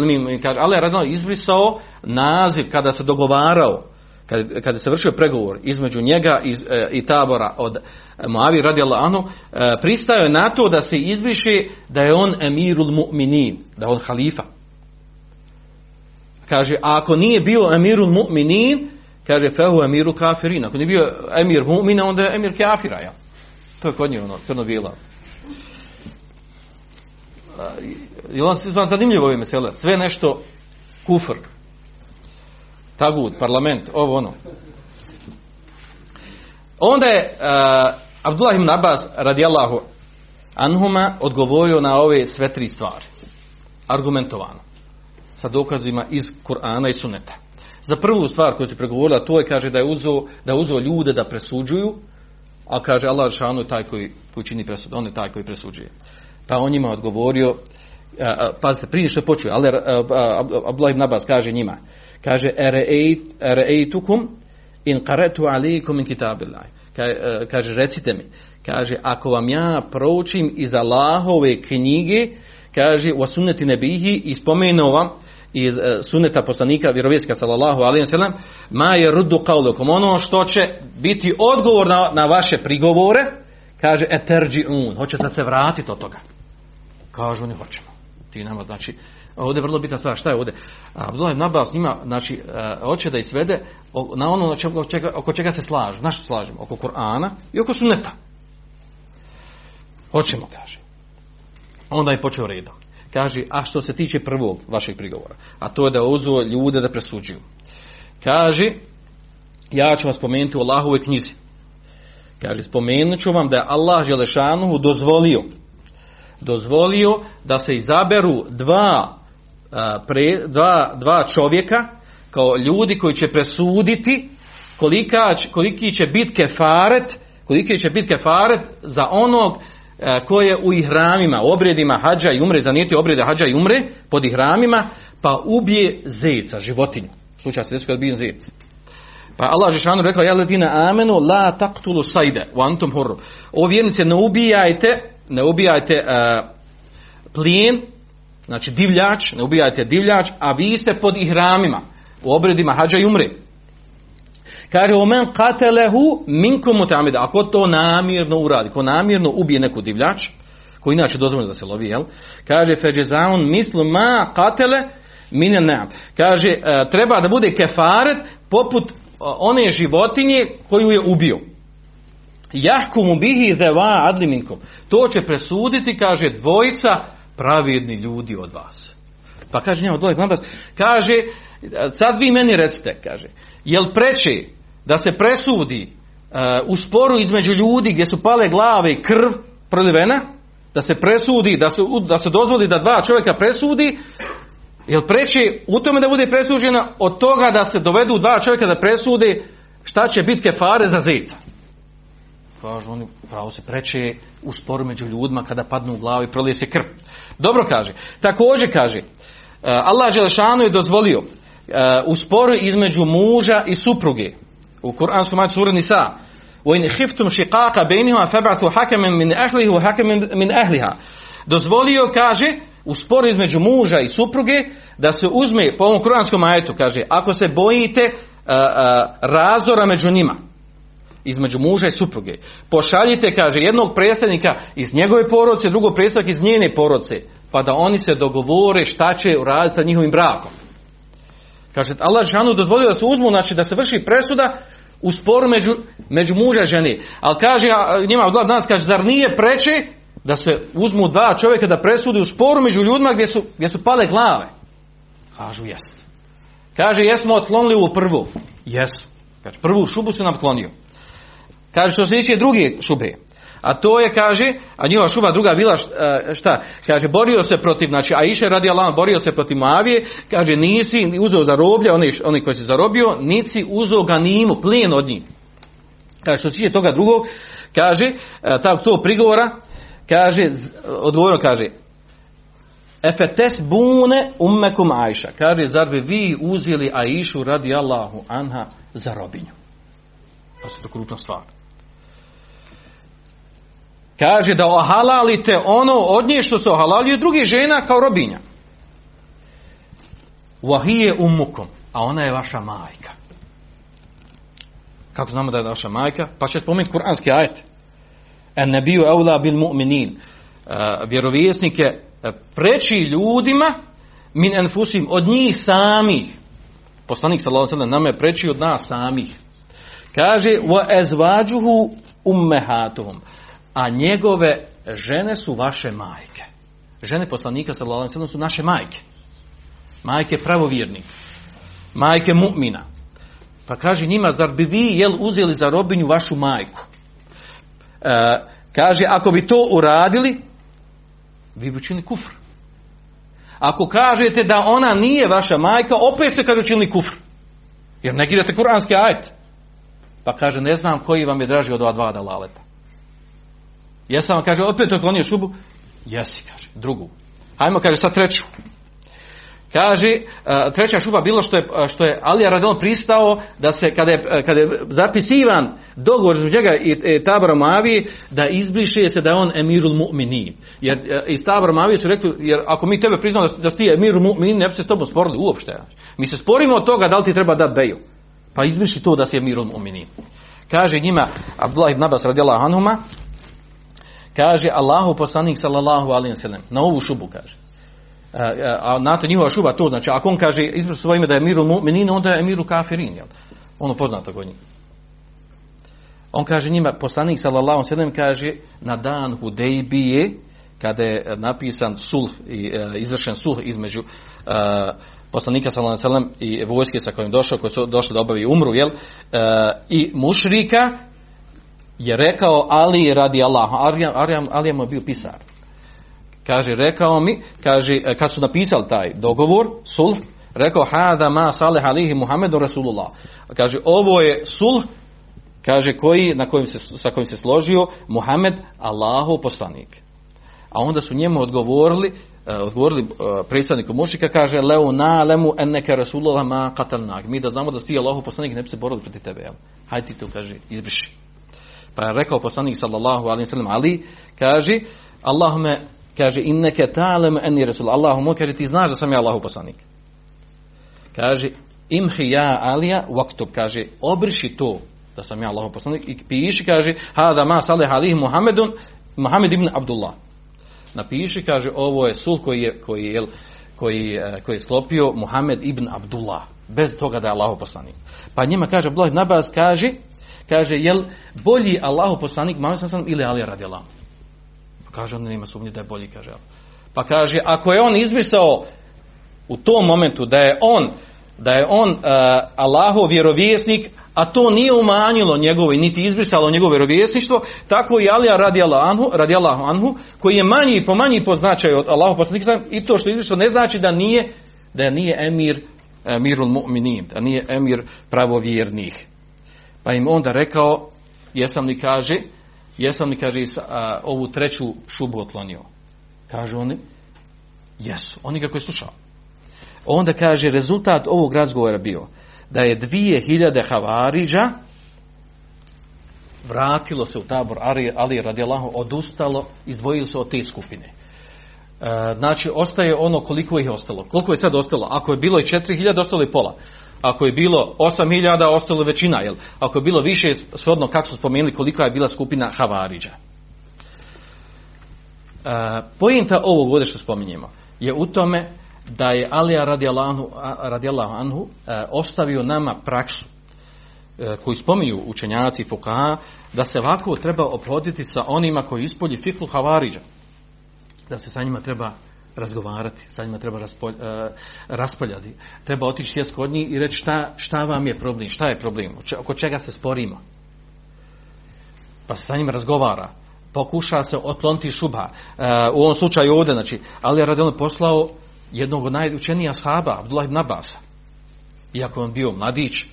kaže Alija radi izbrisao naziv kada se dogovarao kada, kada se vršio pregovor između njega i, e, i tabora od Moavi radi Allahu, e, pristaje na to da se izbriše da je on emirul mu'minin, da je on halifa. Kaže, a ako nije bio emirul mu'minin, kaže fehu emiru kafirin. Ako nije bio emir mu'mina, onda je emir kafira, ja. To je kod nje ono, crno-bijela. Je vam zanimljivo ove mesele? Sve nešto kufr. Tagud, parlament, ovo ono. Onda je uh, Abdullah ibn Abbas radijallahu anhuma odgovorio na ove sve tri stvari. Argumentovano. Sa dokazima iz Kur'ana i Suneta. Za prvu stvar koju se pregovorila, to je kaže da je uzeo, da je uzeo ljude da presuđuju, a kaže Allah šanu je taj koji, koji čini presud, on je taj koji presuđuje. Pa on njima odgovorio, se prije što počuje, ali Abdullah ibn Abbas kaže njima, kaže ereitukum in qaretu alikum min kitabillah. E, Kaže, recite mi, kaže, ako vam ja proučim iz Allahove knjige, kaže, wa sunneti nebihi, i spomenuo vam iz e, sunneta poslanika vjerovjesnika sallallahu alejhi ve sellem ma je ruddu qawlukum. Ono što će biti odgovor na, na vaše prigovore kaže eterđiun. Hoćete se vratiti od toga? Kažu oni hoćemo. Ti nama znači ovdje je vrlo bitna stvar. Šta je ovdje? Abdullah ibn Abbas njima znači e, hoće da izvede o- na ono na čega, oko čega se slažu. Na što slažemo? Oko Kur'ana i oko sunneta. Hoćemo kaže. Onda je počeo redom. Kaže, a što se tiče prvog vašeg prigovora, a to je da uzuo ljude da presuđuju. Kaže, ja ću vam spomenuti u Allahovoj knjizi. Kaže, spomenut ću vam da je Allah Želešanuhu dozvolio dozvolio da se izaberu dva, pre, dva, dva čovjeka kao ljudi koji će presuditi kolika, koliki će biti kefaret koliki će biti kefaret za onog e, ko je u ihramima, obredima hađa i umre, zanijeti obrede hađa i umre pod ihramima, pa ubije zeca, životinju. Slučaj se desio kad zec. Pa Allah Žešanu rekao, ja ledina amenu la taktulu sajde, u antum horru. O vjernice, ne ubijajte, ne ubijajte uh, plijen, znači divljač, ne ubijajte divljač, a vi ste pod ihramima, u obredima hađa i umre. Kaže, omen katelehu minkum mutamida. Ako to namjerno uradi, ko namjerno ubije neku divljač, koji inače dozvoljeno da se lovi, jel? Kaže, feđezaun mislu ma katele mine nam. Kaže, e, treba da bude kefaret poput e, one životinje koju je ubio. Jahkumu bihi zeva adli minkum. To će presuditi, kaže, dvojica pravedni ljudi od vas. Pa kaže njemu Abbas, kaže, sad vi meni recite, kaže, jel preče da se presudi uh, u sporu između ljudi gdje su pale glave i krv prolivena, da se presudi, da se, da se dozvoli da dva čovjeka presudi, jel preče u tome da bude presuđena od toga da se dovedu dva čovjeka da presude šta će biti kefare za zeca. Kažu oni, pravo se preče u sporu među ljudima kada padnu u glavu i prolije se krv. Dobro kaže. Također kaže, e, Allah Želešanu je dozvolio e, u sporu između muža i supruge. U Kur'anskom majtu sura Nisa. وَإِنْ خِفْتُمْ شِقَاقَ بَيْنِهُمَا فَبْعَثُوا حَكَمًا مِنْ أَهْلِهِ وَحَكَمًا مِنْ أَهْلِهَا Dozvolio, kaže, u sporu između muža i supruge, da se uzme, po ovom kuranskom ajetu, kaže, ako se bojite uh, uh, razdora među njima, između muža i supruge. Pošaljite, kaže, jednog predstavnika iz njegove porodice, drugog predstavnika iz njene porodice, pa da oni se dogovore šta će uraditi sa njihovim brakom. Kaže, Allah žanu dozvolio da se uzmu, znači da se vrši presuda u sporu među, među muža i žene. Ali kaže, njima od danas kaže, zar nije preče da se uzmu dva čovjeka da presudi u sporu među ljudima gdje su, gdje su pale glave? Kažu, jest. Kaže, jesmo otklonili u prvu. Jesu. Kaže, prvu šubu su nam otklonio. Kaže, što se tiče druge šube. A to je, kaže, a njihova šuba druga bila šta, šta? Kaže, borio se protiv, znači, a iše radi Allah, borio se protiv Moavije, kaže, nisi uzeo za roblje, oni, oni koji si zarobio, nisi uzeo ganimu, plijen od njih. Kaže, što se toga drugog, kaže, tak, to prigovora, kaže, odgovorno kaže, Efetes bune ummekum Ajša. Kaže, zar bi vi uzeli Aishu radi Allahu anha za robinju? Pa se to kručna stvar. Kaže da ohalalite ono od nje što se ohalaljuje drugih žena kao robinja. Wahije umukom. A ona je vaša majka. Kako znamo da je vaša majka? Pa će spomenuti kuranski ajet. En nebiju eula bil mu'minin. Uh, vjerovjesnik je preći ljudima min enfusim od njih samih. Poslanik sallallahu alejhi ve nama je preći od nas samih. Kaže wa azwajuhu ummahatuhum. A njegove žene su vaše majke. Žene poslanika sallallahu su naše majke. Majke pravovjerni. Majke mu'mina. Pa kaže njima, zar bi vi jel uzeli za robinju vašu majku? E, kaže, ako bi to uradili, vi bi učinili kufr. Ako kažete da ona nije vaša majka, opet ste, kaže, učinili kufr. Jer negirate kuranski ajet. Pa kaže, ne znam koji vam je draži od ova dva dalaleta. Jesam vam, kaže, opet otklonio šubu? Jesi, kaže, drugu. Hajmo, kaže, sad treću. Kaže, e, treća šuba bilo što je, što je Alija Radon pristao da se, kada je, kada je zapisivan dogovor između njega i, i Tabora Moavije, da izbriše se da je on emirul mu'minin. Jer e, iz Tabora Moavije su rekli, jer ako mi tebe priznamo da, da si emirul mu'minin, ne bi se s tobom sporili uopšte. Mi se sporimo od toga da li ti treba dati beju. Pa izbriši to da si emirul mu'minin. Kaže njima Abdullah ibn Abbas radijallahu anhuma, kaže Allahu poslanik sallallahu alejhi ve sellem na ovu šubu kaže. A, a znate njihova šuba to znači ako on kaže izbor svoje ime da je miru mu'minin onda je miru kafirin jel? Ono poznato kod njih. On kaže njima poslanik sallallahu sellem kaže na dan Hudejbije kada je napisan sulh i e, izvršen sulh između e, poslanika sallallahu alejhi i vojske sa kojim došao koji su došli da obavi umru jel? E, i mušrika je rekao Ali radi Allaha. Ali, mu je bio pisar. Kaže, rekao mi, kaže, e, kad su napisali taj dogovor, sulh, rekao, hada ma salih alihi Muhammedu Rasulullah. Kaže, ovo je sulh, kaže, koji, na kojim se, sa kojim se složio Muhammed, Allahu poslanik. A onda su njemu odgovorili, uh, odgovorili uh, predstavniku mušika, kaže, leu na lemu enneke Rasulullah ma katalnak. Mi da znamo da si ti Allahu poslanik, ne bi se borili protiv tebe, jel? Hajde ti to, kaže, izbriši. Pa je rekao poslanik sallallahu alaihi sallam Ali, kaže, Allahume, kaže, inneke ta'lem eni rasul. Allahume, kaže, ti znaš da sam ja Allahu poslanik. Kaže, imhi ja Alija, vaktub, kaže, obriši to da sam ja Allahu poslanik i piši, kaže, hada ma salih alihi Muhammedun, Muhammed ibn Abdullah. Napiši, kaže, ovo je sul koji je, koji je, koji, koji je sklopio Muhammed ibn Abdullah. Bez toga da je Allahu poslanik. Pa njima kaže, Abdullah ibn kaže, kaže, jel bolji Allahu poslanik Muhammed sallam ili Ali radijallahu? Pa kaže, on nema sumnje da je bolji, kaže. Pa kaže, ako je on izmisao u tom momentu da je on da je on uh, Allahov vjerovjesnik, a to nije umanjilo njegovo niti izbrisalo njegovo vjerovjesništvo, tako i Alija radijallahu anhu, radijallahu anhu, koji je manji po manji po značaju od Allahov poslanika i to što je izbrisalo ne znači da nije da nije emir emirul mu'minin, da nije emir pravovjernih. Pa im onda rekao, jesam li kaže, jesam li kaže a, ovu treću šubu otlonio. Kažu oni, jesu. Oni kako je slušao. Onda kaže, rezultat ovog razgovora bio da je dvije hiljade havariđa vratilo se u tabor Ali, Ali radijalahu odustalo, izdvojili se od te skupine. E, znači, ostaje ono koliko ih je ostalo. Koliko je sad ostalo? Ako je bilo i 4000, ostalo je pola. Ako je bilo 8000, ostalo većina. Jel? Ako je bilo više, shodno kako su spomenuli kolika je bila skupina Havariđa. E, pojenta ovog ovdje što spominjemo je u tome da je Alija radijallahu anhu e, ostavio nama praksu e, koju spominju učenjaci Fukaha da se ovako treba obhoditi sa onima koji ispolji fiklu Havariđa. Da se sa njima treba razgovarati, sa njima treba raspolj, uh, raspoljati. Treba otići sjest kod njih i reći šta, šta vam je problem, šta je problem, oko čega se sporimo. Pa se sa njima razgovara. Pokuša se otloniti šuba. Uh, u ovom slučaju ovdje, znači, ali je Radon poslao jednog od najučenija sahaba, Abdullah ibn Abbas. Iako je on bio mladić,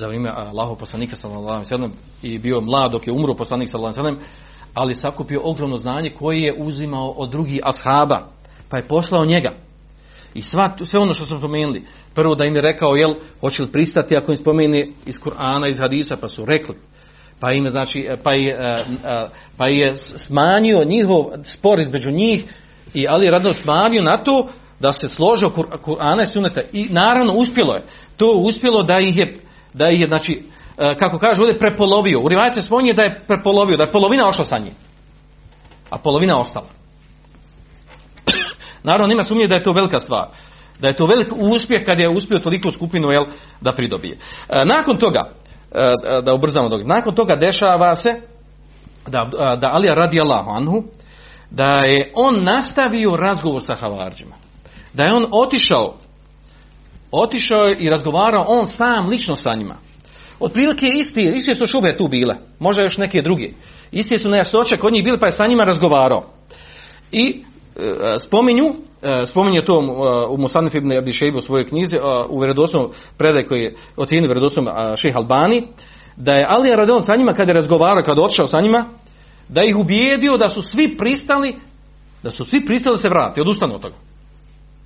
za vrijeme Allahov poslanika sallallahu alejhi i bio mlad dok je umro poslanik sallallahu alejhi ali sakupio ogromno znanje koje je uzimao od drugih ashaba pa je poslao njega. I sva, sve ono što smo spomenuli, prvo da im je rekao, jel, hoće li pristati ako im spomeni iz Kur'ana, iz Hadisa, pa su rekli. Pa im znači, pa je, e, e, pa je smanjio njihov spor između njih i Ali radno smanjio na to da se složio Kur'ana i Sunneta. I naravno uspjelo je. To uspjelo da ih je, da ih je znači, e, kako kaže ovdje, prepolovio. U rivajce spominje da je prepolovio, da je polovina ošla sa njim. A polovina ostala. Naravno, nema sumnje da je to velika stvar. Da je to velik uspjeh kad je uspio toliko skupinu jel, da pridobije. E, nakon toga, e, da ubrzamo dok, nakon toga dešava se da, da Alija radi Allahu anhu, da je on nastavio razgovor sa Havarđima. Da je on otišao, otišao i razgovarao on sam lično sa njima. Otprilike isti, isti su šube tu bile, možda još neke druge. Isti su nejasnoće kod njih bili pa je sa njima razgovarao. I spominju, spominje to u Musanif ibn Abdi Šejbu u svojoj knjizi, u vjerodostojnom predaj koji je ocijenio vjerodostojnom šejh Albani, da je Alija Radon sa njima kada je razgovarao, kada je otišao sa njima, da ih ubijedio da su svi pristali, da su svi pristali se vrati, odustanu od toga.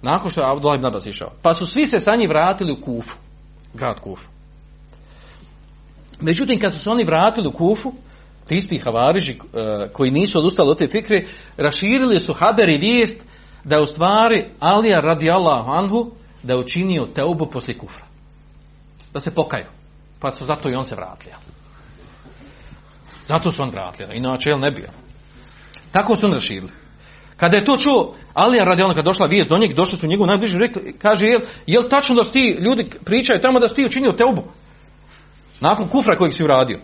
Nakon što je Abdullah ibn Abbas išao. Pa su svi se sa njim vratili u Kufu. Grad Kufu. Međutim, kad su se oni vratili u Kufu, ti isti havariži e, koji nisu odustali od te fikre, raširili su haber i vijest da je u stvari Alija radijallahu anhu da je učinio teubu poslije kufra. Da se pokaju. Pa su zato i on se vratio. Zato su on vratili. Inače, jel ne bio. Tako su on raširili. Kada je to čuo, Alija radijalno, kada došla vijest do njeg, došli su njegov najbliži, rekli, kaže, jel, jel tačno da si ti, ljudi pričaju tamo da si ti učinio teubu? Nakon kufra kojeg si uradio.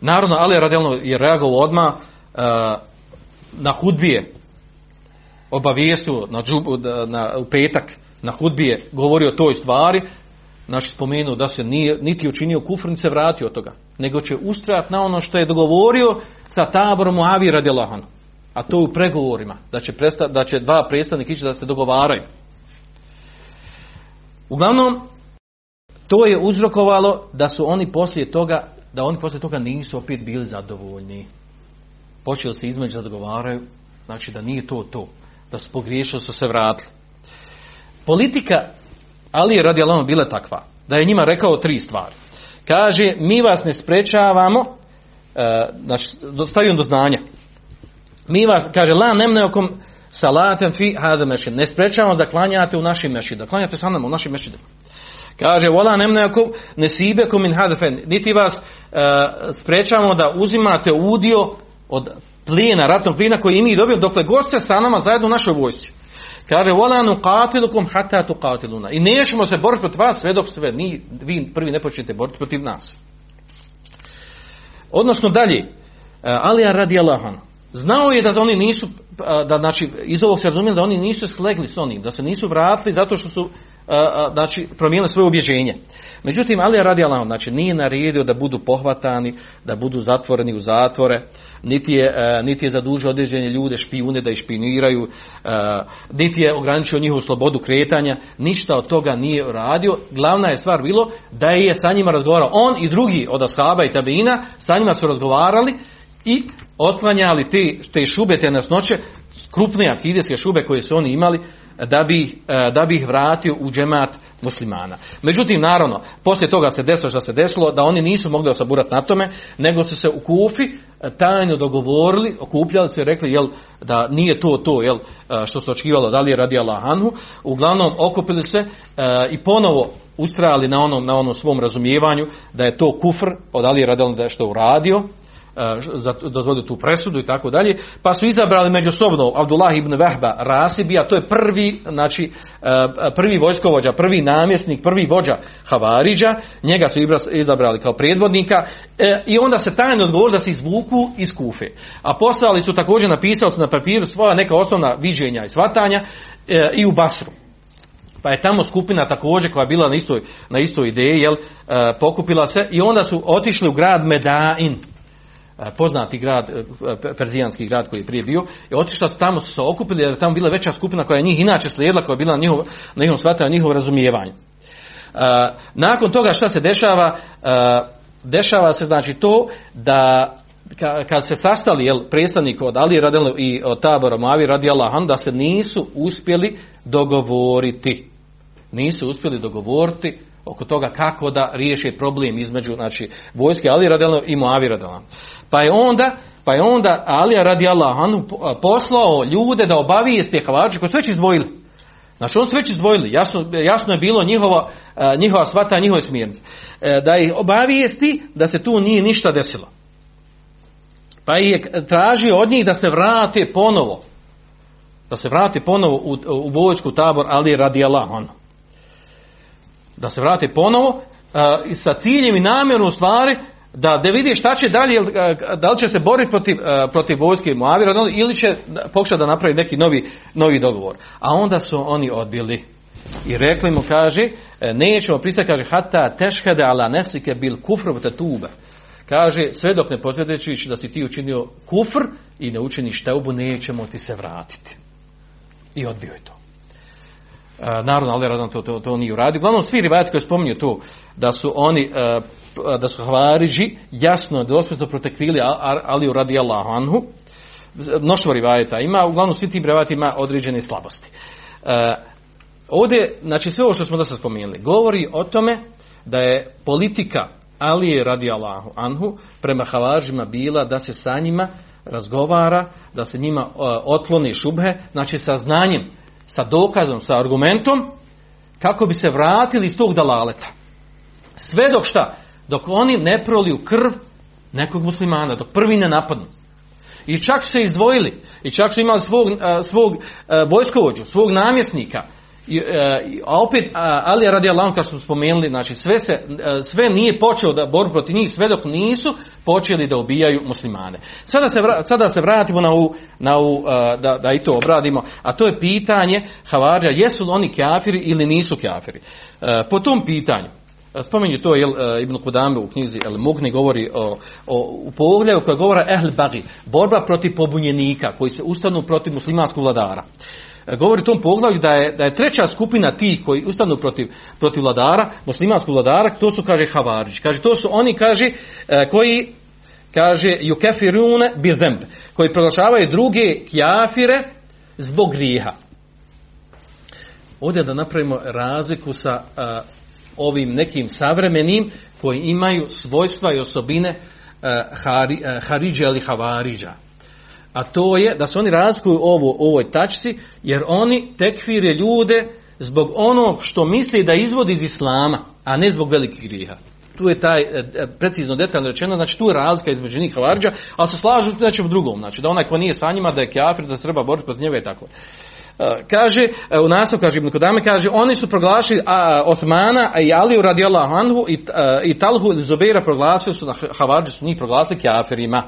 Naravno, Alija radijalno je reagovao odmah uh, na hudbije obavijestu na, džubu, da- na, u petak na hudbije govorio o toj stvari, znači spomenuo da se nije, niti učinio kufr, niti se vratio od toga, nego će ustrajati na ono što je dogovorio sa taborom Muavi radijallahu anhu. A to u pregovorima, da će, presta, da će dva predstavnika ići da se dogovaraju. Uglavnom, to je uzrokovalo da su oni poslije toga, da oni poslije toga nisu opet bili zadovoljni. Počeli se između dogovaraju, znači da nije to to, da su pogriješili, su se vratili. Politika Ali je radi Allahom bila takva, da je njima rekao tri stvari. Kaže, mi vas ne sprečavamo, e, znači, stavio do znanja. Mi vas, kaže, la nemneokom salatem fi hada mešid. Ne sprečavamo da klanjate u našim mešidima. Da klanjate sa nama u našim mešidima. Kaže, vola nemneokom nesibekom min hadafen. Niti vas sprečavamo da uzimate udio od plijena, ratnog plijena koji mi dobijemo, dokle god ste sa nama zajedno u našoj vojsci. Kaže, vola nuqatilukum hatta tuqatiluna. I nećemo se boriti protiv vas sve dok sve, ni, vi prvi ne počnete boriti protiv nas. Odnosno dalje, e, Alija radi Allahan, znao je da oni nisu, e, da znači iz ovog se razumije da oni nisu slegli s onim, da se nisu vratili zato što su e, znači promijenili svoje ubjeđenje. Međutim, Alija radi Allahom, znači nije naredio da budu pohvatani, da budu zatvoreni u zatvore, niti je, niti je zadužio određene ljude, špijune da ih špiniraju, niti je ograničio njihovu slobodu kretanja, ništa od toga nije radio. Glavna je stvar bilo da je sa njima razgovarao on i drugi od ashaba i tabina, sa njima su razgovarali i otklanjali te, te šube, te nasnoće, krupne akidijske šube koje su oni imali, da bi, da bi ih vratio u džemat muslimana. Međutim, naravno, poslije toga se desilo što se desilo, da oni nisu mogli osaburati na tome, nego su se u Kufi tajno dogovorili, okupljali se i rekli jel, da nije to to jel, što se očekivalo da li je radi Allahanhu. Uglavnom, okupili se i ponovo ustrajali na onom, na onom svom razumijevanju da je to kufr od Ali radi da je što uradio, dozvolio tu presudu i tako dalje, pa su izabrali međusobno Abdullah ibn Vehba Rasibija, to je prvi, znači, prvi vojskovođa, prvi namjesnik, prvi vođa Havariđa, njega su izabrali kao predvodnika e, i onda se tajno odgovor da se izvuku iz Kufe. A poslali su također napisali na papiru svoja neka osnovna viđenja i svatanja e, i u Basru. Pa je tamo skupina također koja je bila na istoj, na istoj ideji, jel, e, pokupila se i onda su otišli u grad Medain poznati grad, perzijanski grad koji je prije bio, i otišla su tamo su se okupili jer je tamo bila veća skupina koja je njih inače slijedila, koja je bila na njihov, na njihovom shvatanju, njihovo razumijevanje. Nakon toga šta se dešava? Dešava se znači to da kad se sastali jel, predstavnik od Ali radili i od tabora Mavi radi Allah, da se nisu uspjeli dogovoriti. Nisu uspjeli dogovoriti oko toga kako da riješe problem između znači vojske Ali radijalno i Muavi radijalno. Pa je onda pa je onda Alija radi Allahanu poslao ljude da obavijeste Havadži koji su već izdvojili. Znači on su već izdvojili, jasno, jasno je bilo njihova, njihova svata, njihove smjernice. Da ih obavijesti da se tu nije ništa desilo. Pa je tražio od njih da se vrate ponovo. Da se vrate ponovo u, u vojsku tabor Ali radi Allahanu da se vrate ponovo sa ciljem i namjerom stvari da, da vidi šta će dalje, da li će se boriti protiv, uh, protiv vojske Moavira ili će pokušati da napravi neki novi, novi dogovor. A onda su oni odbili. I rekli mu, kaže, nećemo pristati, kaže, hata tešhede ala nesike bil kufr tube. Kaže, sve dok ne potvrdećiš da si ti učinio kufr i ne učiniš teubu, nećemo ti se vratiti. I odbio je to. Naravno, ali radno to, to, to nije uradio. Uglavnom, svi rivajati koji spominju to, da su oni, da su Havariđi jasno, doslovno protekvili Aliju radi Allahu anhu, mnoštvo rivajeta ima, uglavnom svi ti rivajeti ima određene slabosti. E, ovdje, znači sve ovo što smo da se spomenuli, govori o tome da je politika Alije radi Allahu anhu prema havaržima bila da se sa njima razgovara, da se njima otkloni šubhe, znači sa znanjem, sa dokazom, sa argumentom, kako bi se vratili iz tog dalaleta. Sve dok šta? Dok oni ne proliju krv nekog muslimana, dok prvi ne napadnu. I čak su se izdvojili, i čak su imali svog, uh, svog uh, vojskovođu, svog namjesnika, a opet Ali radi Allah kao smo spomenuli, znači sve, se, e, sve nije počeo da borbu protiv njih sve dok nisu počeli da ubijaju muslimane. Sada se, sada se vratimo na u, na u e, da, da i to obradimo, a to je pitanje Havarija, jesu li oni kafiri ili nisu kafiri. Po tom pitanju, Spominju to jel, Ibn Kudame u knjizi El Mugni govori o, o, u pogledu koja govora Ehl Bagi, borba protiv pobunjenika koji se ustanu protiv muslimanskog vladara govori u tom poglavlju da je, da je treća skupina tih koji ustanu protiv, protiv vladara, muslimanskog vladara, to su, kaže, havariđi. Kaže, to su oni, kaže, e, koji, kaže, yukefirune bizemb, koji proglašavaju druge kjafire zbog grijeha. Ovdje da napravimo razliku sa a, e, ovim nekim savremenim koji imaju svojstva i osobine a, e, hari, a, hariđa ili havariđa a to je da se oni razlikuju ovo ovoj tačci, jer oni tekfire ljude zbog onog što misli da izvodi iz islama, a ne zbog velikih grijeha. Tu je taj e, e, precizno detaljno rečeno, znači tu je razlika između njih havarđa, ali se slažu znači u drugom, znači da onaj ko nije sa njima, da je kafir, da se treba boriti protiv njega i tako. E, kaže, u nastavu kaže Ibn kaže, oni su proglašili Osmana i Aliju radijallahu anhu i, a, i Talhu ili Zubeira proglasili su, da havarđi su njih proglasili kafirima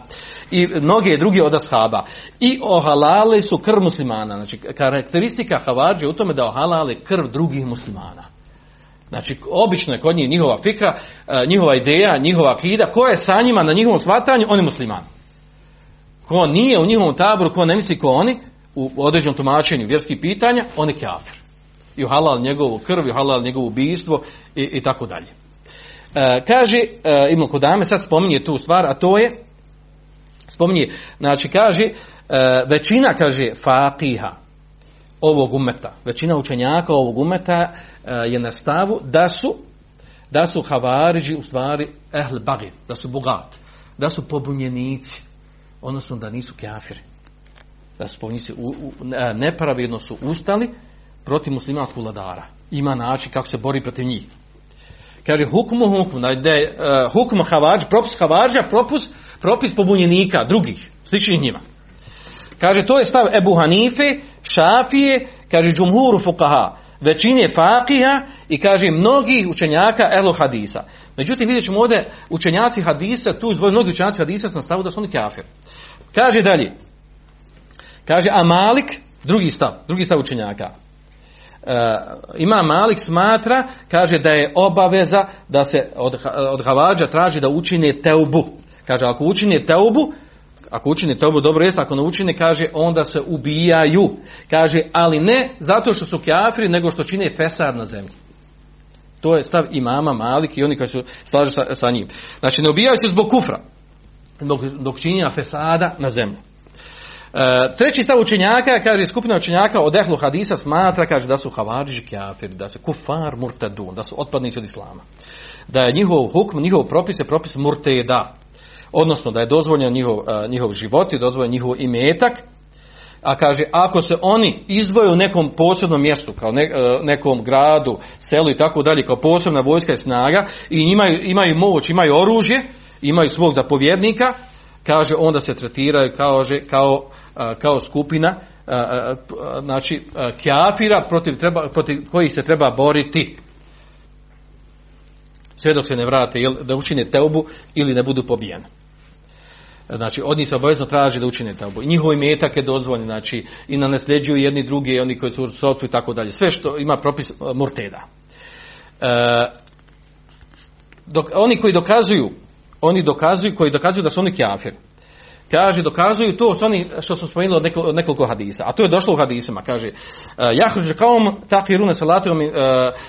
i mnoge druge od ashaba. I ohalale su krv muslimana. Znači, karakteristika havarđe u tome da ohalale krv drugih muslimana. Znači, obično je kod njih njihova fikra, njihova ideja, njihova akida, ko je sa njima na njihovom shvatanju, on je musliman. Ko nije u njihovom taboru, ko ne misli ko oni, u određenom tumačenju vjerskih pitanja, on je kafir. I uhalal njegovu krv, i uhalal njegovo ubijstvo i, i tako dalje. E, kaže e, Ibn Kodame, sad spominje tu stvar, a to je spominje, znači kaže, e, većina, kaže, fatiha ovog umeta, većina učenjaka ovog umeta e, je na stavu da su da su havariđi u stvari ehl bagid, da su bogat, da su pobunjenici, odnosno da nisu kafiri. Da u, u, nepravedno su ustali protiv muslimanskog vladara. Ima način kako se bori protiv njih. Kaže hukmu hukmu, da je uh, hukmu havarđ, propis havarđa, propis, propis pobunjenika, drugih, sličnih njima. Kaže, to je stav Ebu Hanife, Šafije, kaže džumhuru fukaha, većine fakiha i kaže mnogih učenjaka ehlo hadisa. Međutim, vidjet ćemo ovdje učenjaci hadisa, tu izvoju mnogi učenjaci hadisa na stavu da su oni kafir. Kaže dalje, kaže, a Malik, drugi stav, drugi stav učenjaka, Uh, ima Malik smatra, kaže da je obaveza da se od, od havađa traži da učine teubu. Kaže, ako učine teubu, ako učine teubu, dobro jest, ako ne učine, kaže, onda se ubijaju. Kaže, ali ne zato što su kjafri, nego što čine fesad na zemlji. To je stav imama Malik i oni koji su slažu sa, sa njim. Znači, ne ubijaju se zbog kufra, dok, dok činja fesada na zemlji. E, treći stav učenjaka, kaže skupina učenjaka od ehlu hadisa smatra, kaže da su havariži kjafiri, da su kufar murtadun, da su otpadnici od islama. Da je njihov hukm, njihov propis je propis murteda. Odnosno da je dozvoljen njihov, uh, njihov život i dozvoljen njihov imetak. A kaže, ako se oni izvoju u nekom posebnom mjestu, kao ne, uh, nekom gradu, selu i tako dalje, kao posebna vojska i snaga, i imaju, imaju moć, imaju oružje, imaju svog zapovjednika, kaže, onda se tretiraju kao, kao kao skupina znači kjafira protiv, treba, protiv kojih se treba boriti. Sve dok se ne vrate da učine teubu ili ne budu pobijeni. Znači od njih se obavezno traži da učine teubu. Njihovi metak je dozvoljeni znači i na nasljeđuju jedni drugi oni koji su sotvu i tako dalje. Sve što ima propis morteda e, dok, oni koji dokazuju oni dokazuju koji dokazuju da su oni kjafir kaže, dokazuju to s oni što smo spomenuli od nekoliko, hadisa. A to je došlo u hadisima, kaže, e, jahruđe kaum takirune salatom uh,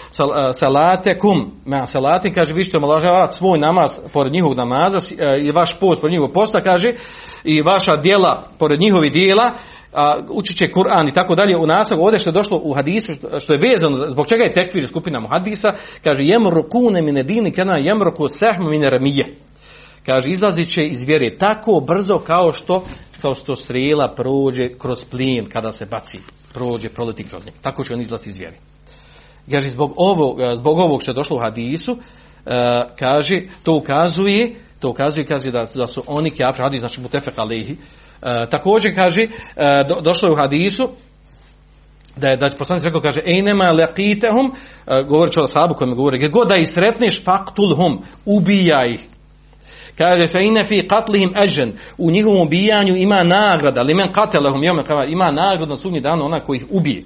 sal, salate kum, ma salati, kaže, vi ćete omalažavati svoj namaz pored njihovog namaza uh, i vaš post pored njihovog posta, kaže, i vaša djela pored njihovih djela, a, učit će Kur'an i tako dalje u nasagu, ovdje što je došlo u hadisu, što je vezano, zbog čega je tekvir skupina hadisa, kaže jemrukune mine dini kana jemruku sehm mine ramije. Kaže, izlazit će iz vjere tako brzo kao što kao što strela prođe kroz plin kada se baci, prođe, proleti kroz njeg. Tako će on izlaziti iz vjere. Kaže, zbog ovog, zbog ovog što je došlo u hadisu, uh, kaže, to ukazuje, to ukazuje, kaže da, da su oni kafir, hadis, znači mutefek alehi, E, također kaže, e, do, došlo je u hadisu, da je da je poslanik rekao kaže enema laqitahum e, govori o sahabu kojem govori gdje god da ih sretneš faqtulhum ubijaj ih kaže fa inna fi qatlihim ajran. U njihovom ubijanju ima nagrada. Li men qatalahum kama ima nagradu na sudnji dan ona koji ih ubije.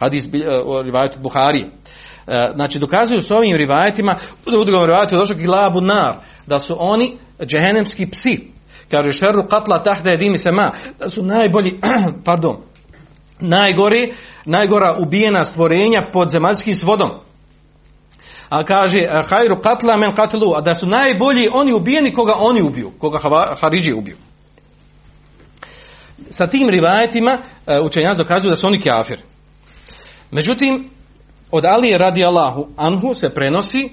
Hadis uh, rivajet Buhari. Uh, znači dokazuju s ovim rivajetima u drugom rivajetu došao gilabu nar da su oni džehennemski psi. Kaže šeru katla tahde edimi se ma, da su najbolji, pardon, najgori, najgora ubijena stvorenja pod zemaljskim svodom. A kaže, hajru katla men katlu, a da su najbolji oni ubijeni koga oni ubiju, koga Haridži ubiju. Sa tim rivajetima e, učenjaci dokazuju da su oni kafir. Međutim, od Alije radi Allahu Anhu se prenosi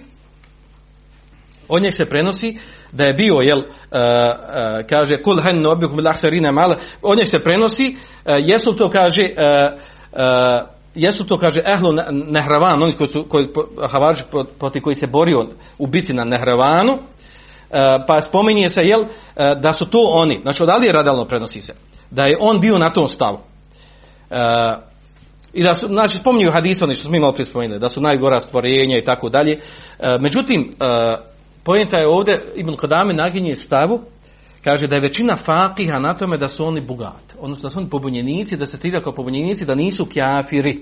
od njeg se prenosi da je bio jel uh, kaže kul han nobikum bil ahsarina mal od njeg se prenosi jesu to kaže jesu to kaže ehlu nehravan oni koji su koji havarži proti koji se borio u bici na nehravanu uh, pa spominje se jel uh, da su to oni znači od je radalno prenosi se da je on bio na tom stavu uh, I da su, znači, spominju hadisa, što smo imali prije da su najgora stvorenja i tako dalje. Međutim, pojenta je ovdje, Ibn Kodame naginje stavu, Kaže da je većina fakiha na tome da su oni bogati, odnosno da su oni pobunjenici, da se tretira kao pobunjenici, da nisu kjafiri.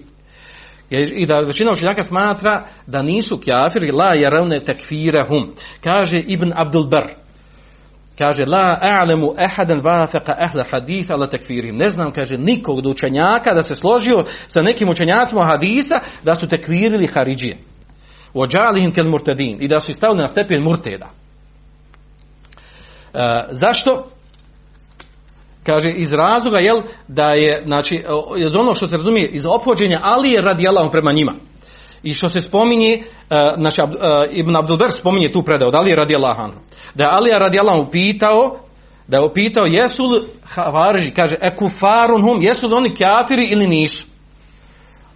I da većina učenjaka smatra da nisu kjafiri, la jaravne takfirahum. Kaže Ibn Abdulbar. Kaže, la a'lemu ehaden vafeqa ehle haditha la tekfirim. Ne znam, kaže, nikog dučenjaka učenjaka da se složio sa nekim učenjacima hadisa da su tekvirili haridžije. Ođalihim kel murtedin. I da su stavili na stepen murteda. E, zašto? Kaže, iz razloga, jel, da je, znači, iz ono što se razumije, iz opođenja Ali je radi Allahom prema njima. I što se spominje, e, znači, Ibn Abdulber spominje tu predao, da Ali je radi Allahom. Da je Ali je radi Allahom upitao, da je upitao, jesu li havarži, kaže, ekufarun hum, jesu li oni kafiri ili nisu?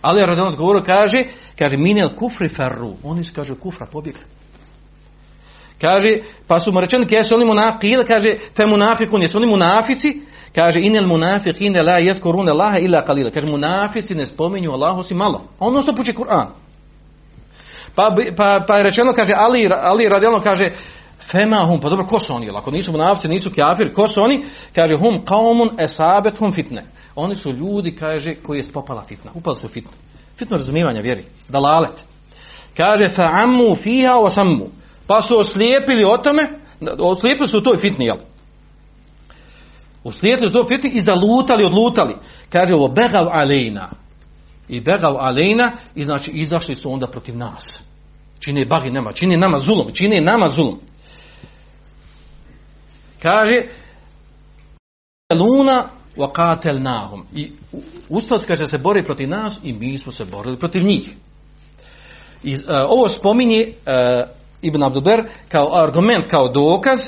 Ali je radi Allahom kaže, Kaže, minel kufri ferru. Oni kaže, kufra pobjegli. Kaže, pa su mu rečeni, jesu oni munafiki, kaže, fe munafikun, jesu oni munafici? Kaže, inel munafik, inel la jeskorun Allaha illa kalila. Kaže, munafici ne spominju Allah osim malo. Ono što Kur'an. Pa, pa, pa je rečeno, kaže, Ali, Ali radijalno kaže, fema hum, pa dobro, ko su oni? Ako nisu munafici, nisu kjafir, ko su oni? Kaže, hum kaumun esabet hum fitne. Oni su ljudi, kaže, koji je spopala fitna. Upali su fitne fitno razumijevanje vjeri, dalalet. Kaže, fa ammu fiha wa sammu. Pa su oslijepili o tome, oslijepili su u toj fitni, jel? Oslijepili su toj fitni i zalutali, odlutali. Kaže, ovo begav alejna. I begav alejna, i znači izašli su onda protiv nas. Čini bagi nema, čini nama zulum, čini nama zulum. Kaže, luna wa qatelnahum i ustav kaže se bori protiv nas i mi smo se borili protiv njih i uh, ovo spominje uh, Ibn Abduber kao argument kao dokaz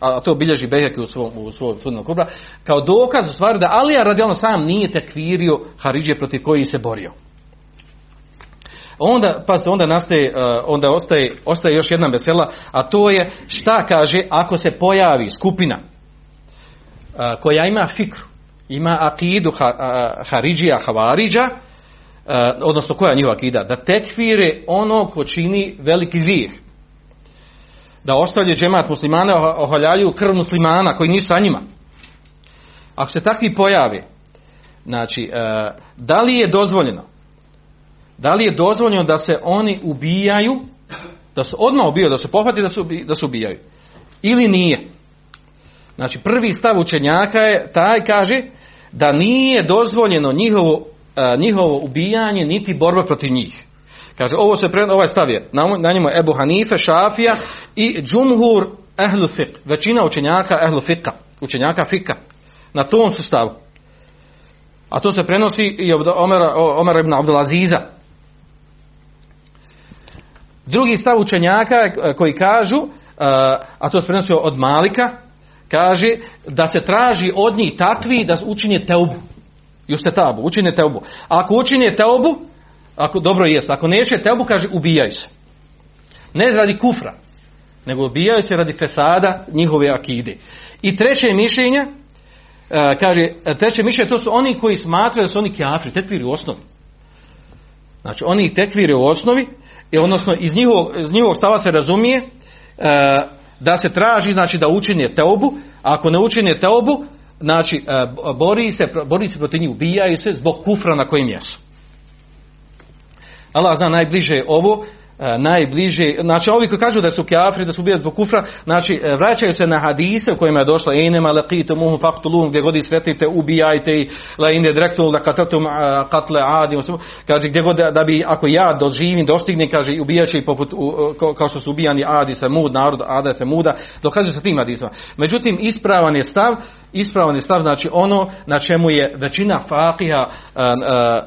a to bilježi Beheki u svom u svom sudnom kubra kao dokaz u stvari da Alija radijalno sam nije tekvirio Haridžije protiv koji se borio onda pa onda nastaje uh, onda ostaje ostaje još jedna mesela a to je šta kaže ako se pojavi skupina uh, koja ima fikru ima akidu ha, Haridžija Havariđa, odnosno koja je njihova akida, da tekfire ono ko čini veliki grijeh. Da ostavlje džemat muslimane, ohaljaju krv muslimana koji nisu sa njima. Ako se takvi pojave, znači, da li je dozvoljeno, da li je dozvoljeno da se oni ubijaju, da su odmah ubijaju, da se pohvati da su, da su ubijaju, ili nije. Znači prvi stav učenjaka je taj kaže da nije dozvoljeno njihovo, a, njihovo ubijanje niti borba protiv njih. Kaže ovo se pre, ovaj stav je na, na njemu je Ebu Hanife, Šafija i Džumhur ehlu fiqh, većina učenjaka ehlu fiqha, učenjaka fiqha. Na tom su stavu. A to se prenosi i od Omera, Omera ibn Abdulaziza. Drugi stav učenjaka e, koji kažu, e, a to se prenosi od Malika, kaže da se traži od njih takvi da učinje teubu. Just se tabu, učinje teubu. A ako učinje teubu, ako dobro jest, ako neće teubu, kaže ubijaju se. Ne radi kufra, nego ubijaju se radi fesada njihove akide. I treće mišljenje, e, kaže, treće mišljenje, to su oni koji smatraju da su oni kafri, tekviri u osnovi. Znači, oni tekviri u osnovi, i odnosno iz njihovog, iz njihovog stava se razumije e, da se traži znači da učinje teobu, a ako ne učinje teobu, znači e, bori se, bori se protiv njih, ubijaju se zbog kufra na kojim jesu. Allah zna najbliže ovo, najbliže, znači ovi koji kažu da su kafri, da su ubijali zbog kufra, znači e, vraćaju se na hadise u kojima je došlo enema laqitu muhum faqtuluhum gdje god ih sretite, ubijajte i la inde direktu la qatatum qatle adi, kaže gdje god da, da bi ako ja doživim, dostignem, kaže ubijaće poput u, kao što su ubijani adi se mud, narod ada se muda, dokazuju se tim hadisima. Međutim, ispravan je stav ispravan je stav, znači ono na čemu je većina fakiha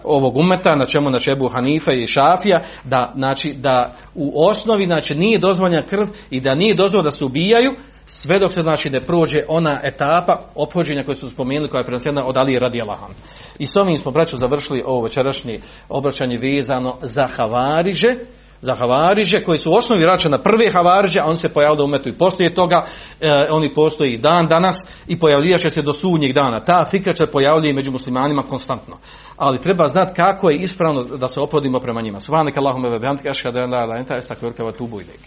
ovog umeta, na čemu na čebu Hanife i Šafija, da, znači, da u osnovi znači, nije dozvoljena krv i da nije dozvoljeno da se ubijaju, sve dok se znači ne prođe ona etapa ophođenja koju su spomenuli koja je prenosjena od Ali radi Allahan. I s ovim smo braću završili ovo večerašnje obraćanje vezano za Havariže, za havariže koji su u osnovi vraćani na prve havariže, a on se pojavio u umetu i poslije toga, e, oni postoji i dan danas i pojavljivat će se do sudnjeg dana. Ta fikra će pojavljati među muslimanima konstantno. Ali treba znati kako je ispravno da se opodimo prema njima. Subhanak Allahumma wa bihamdika ashhadu an la ilaha illa anta wa atubu ilayk.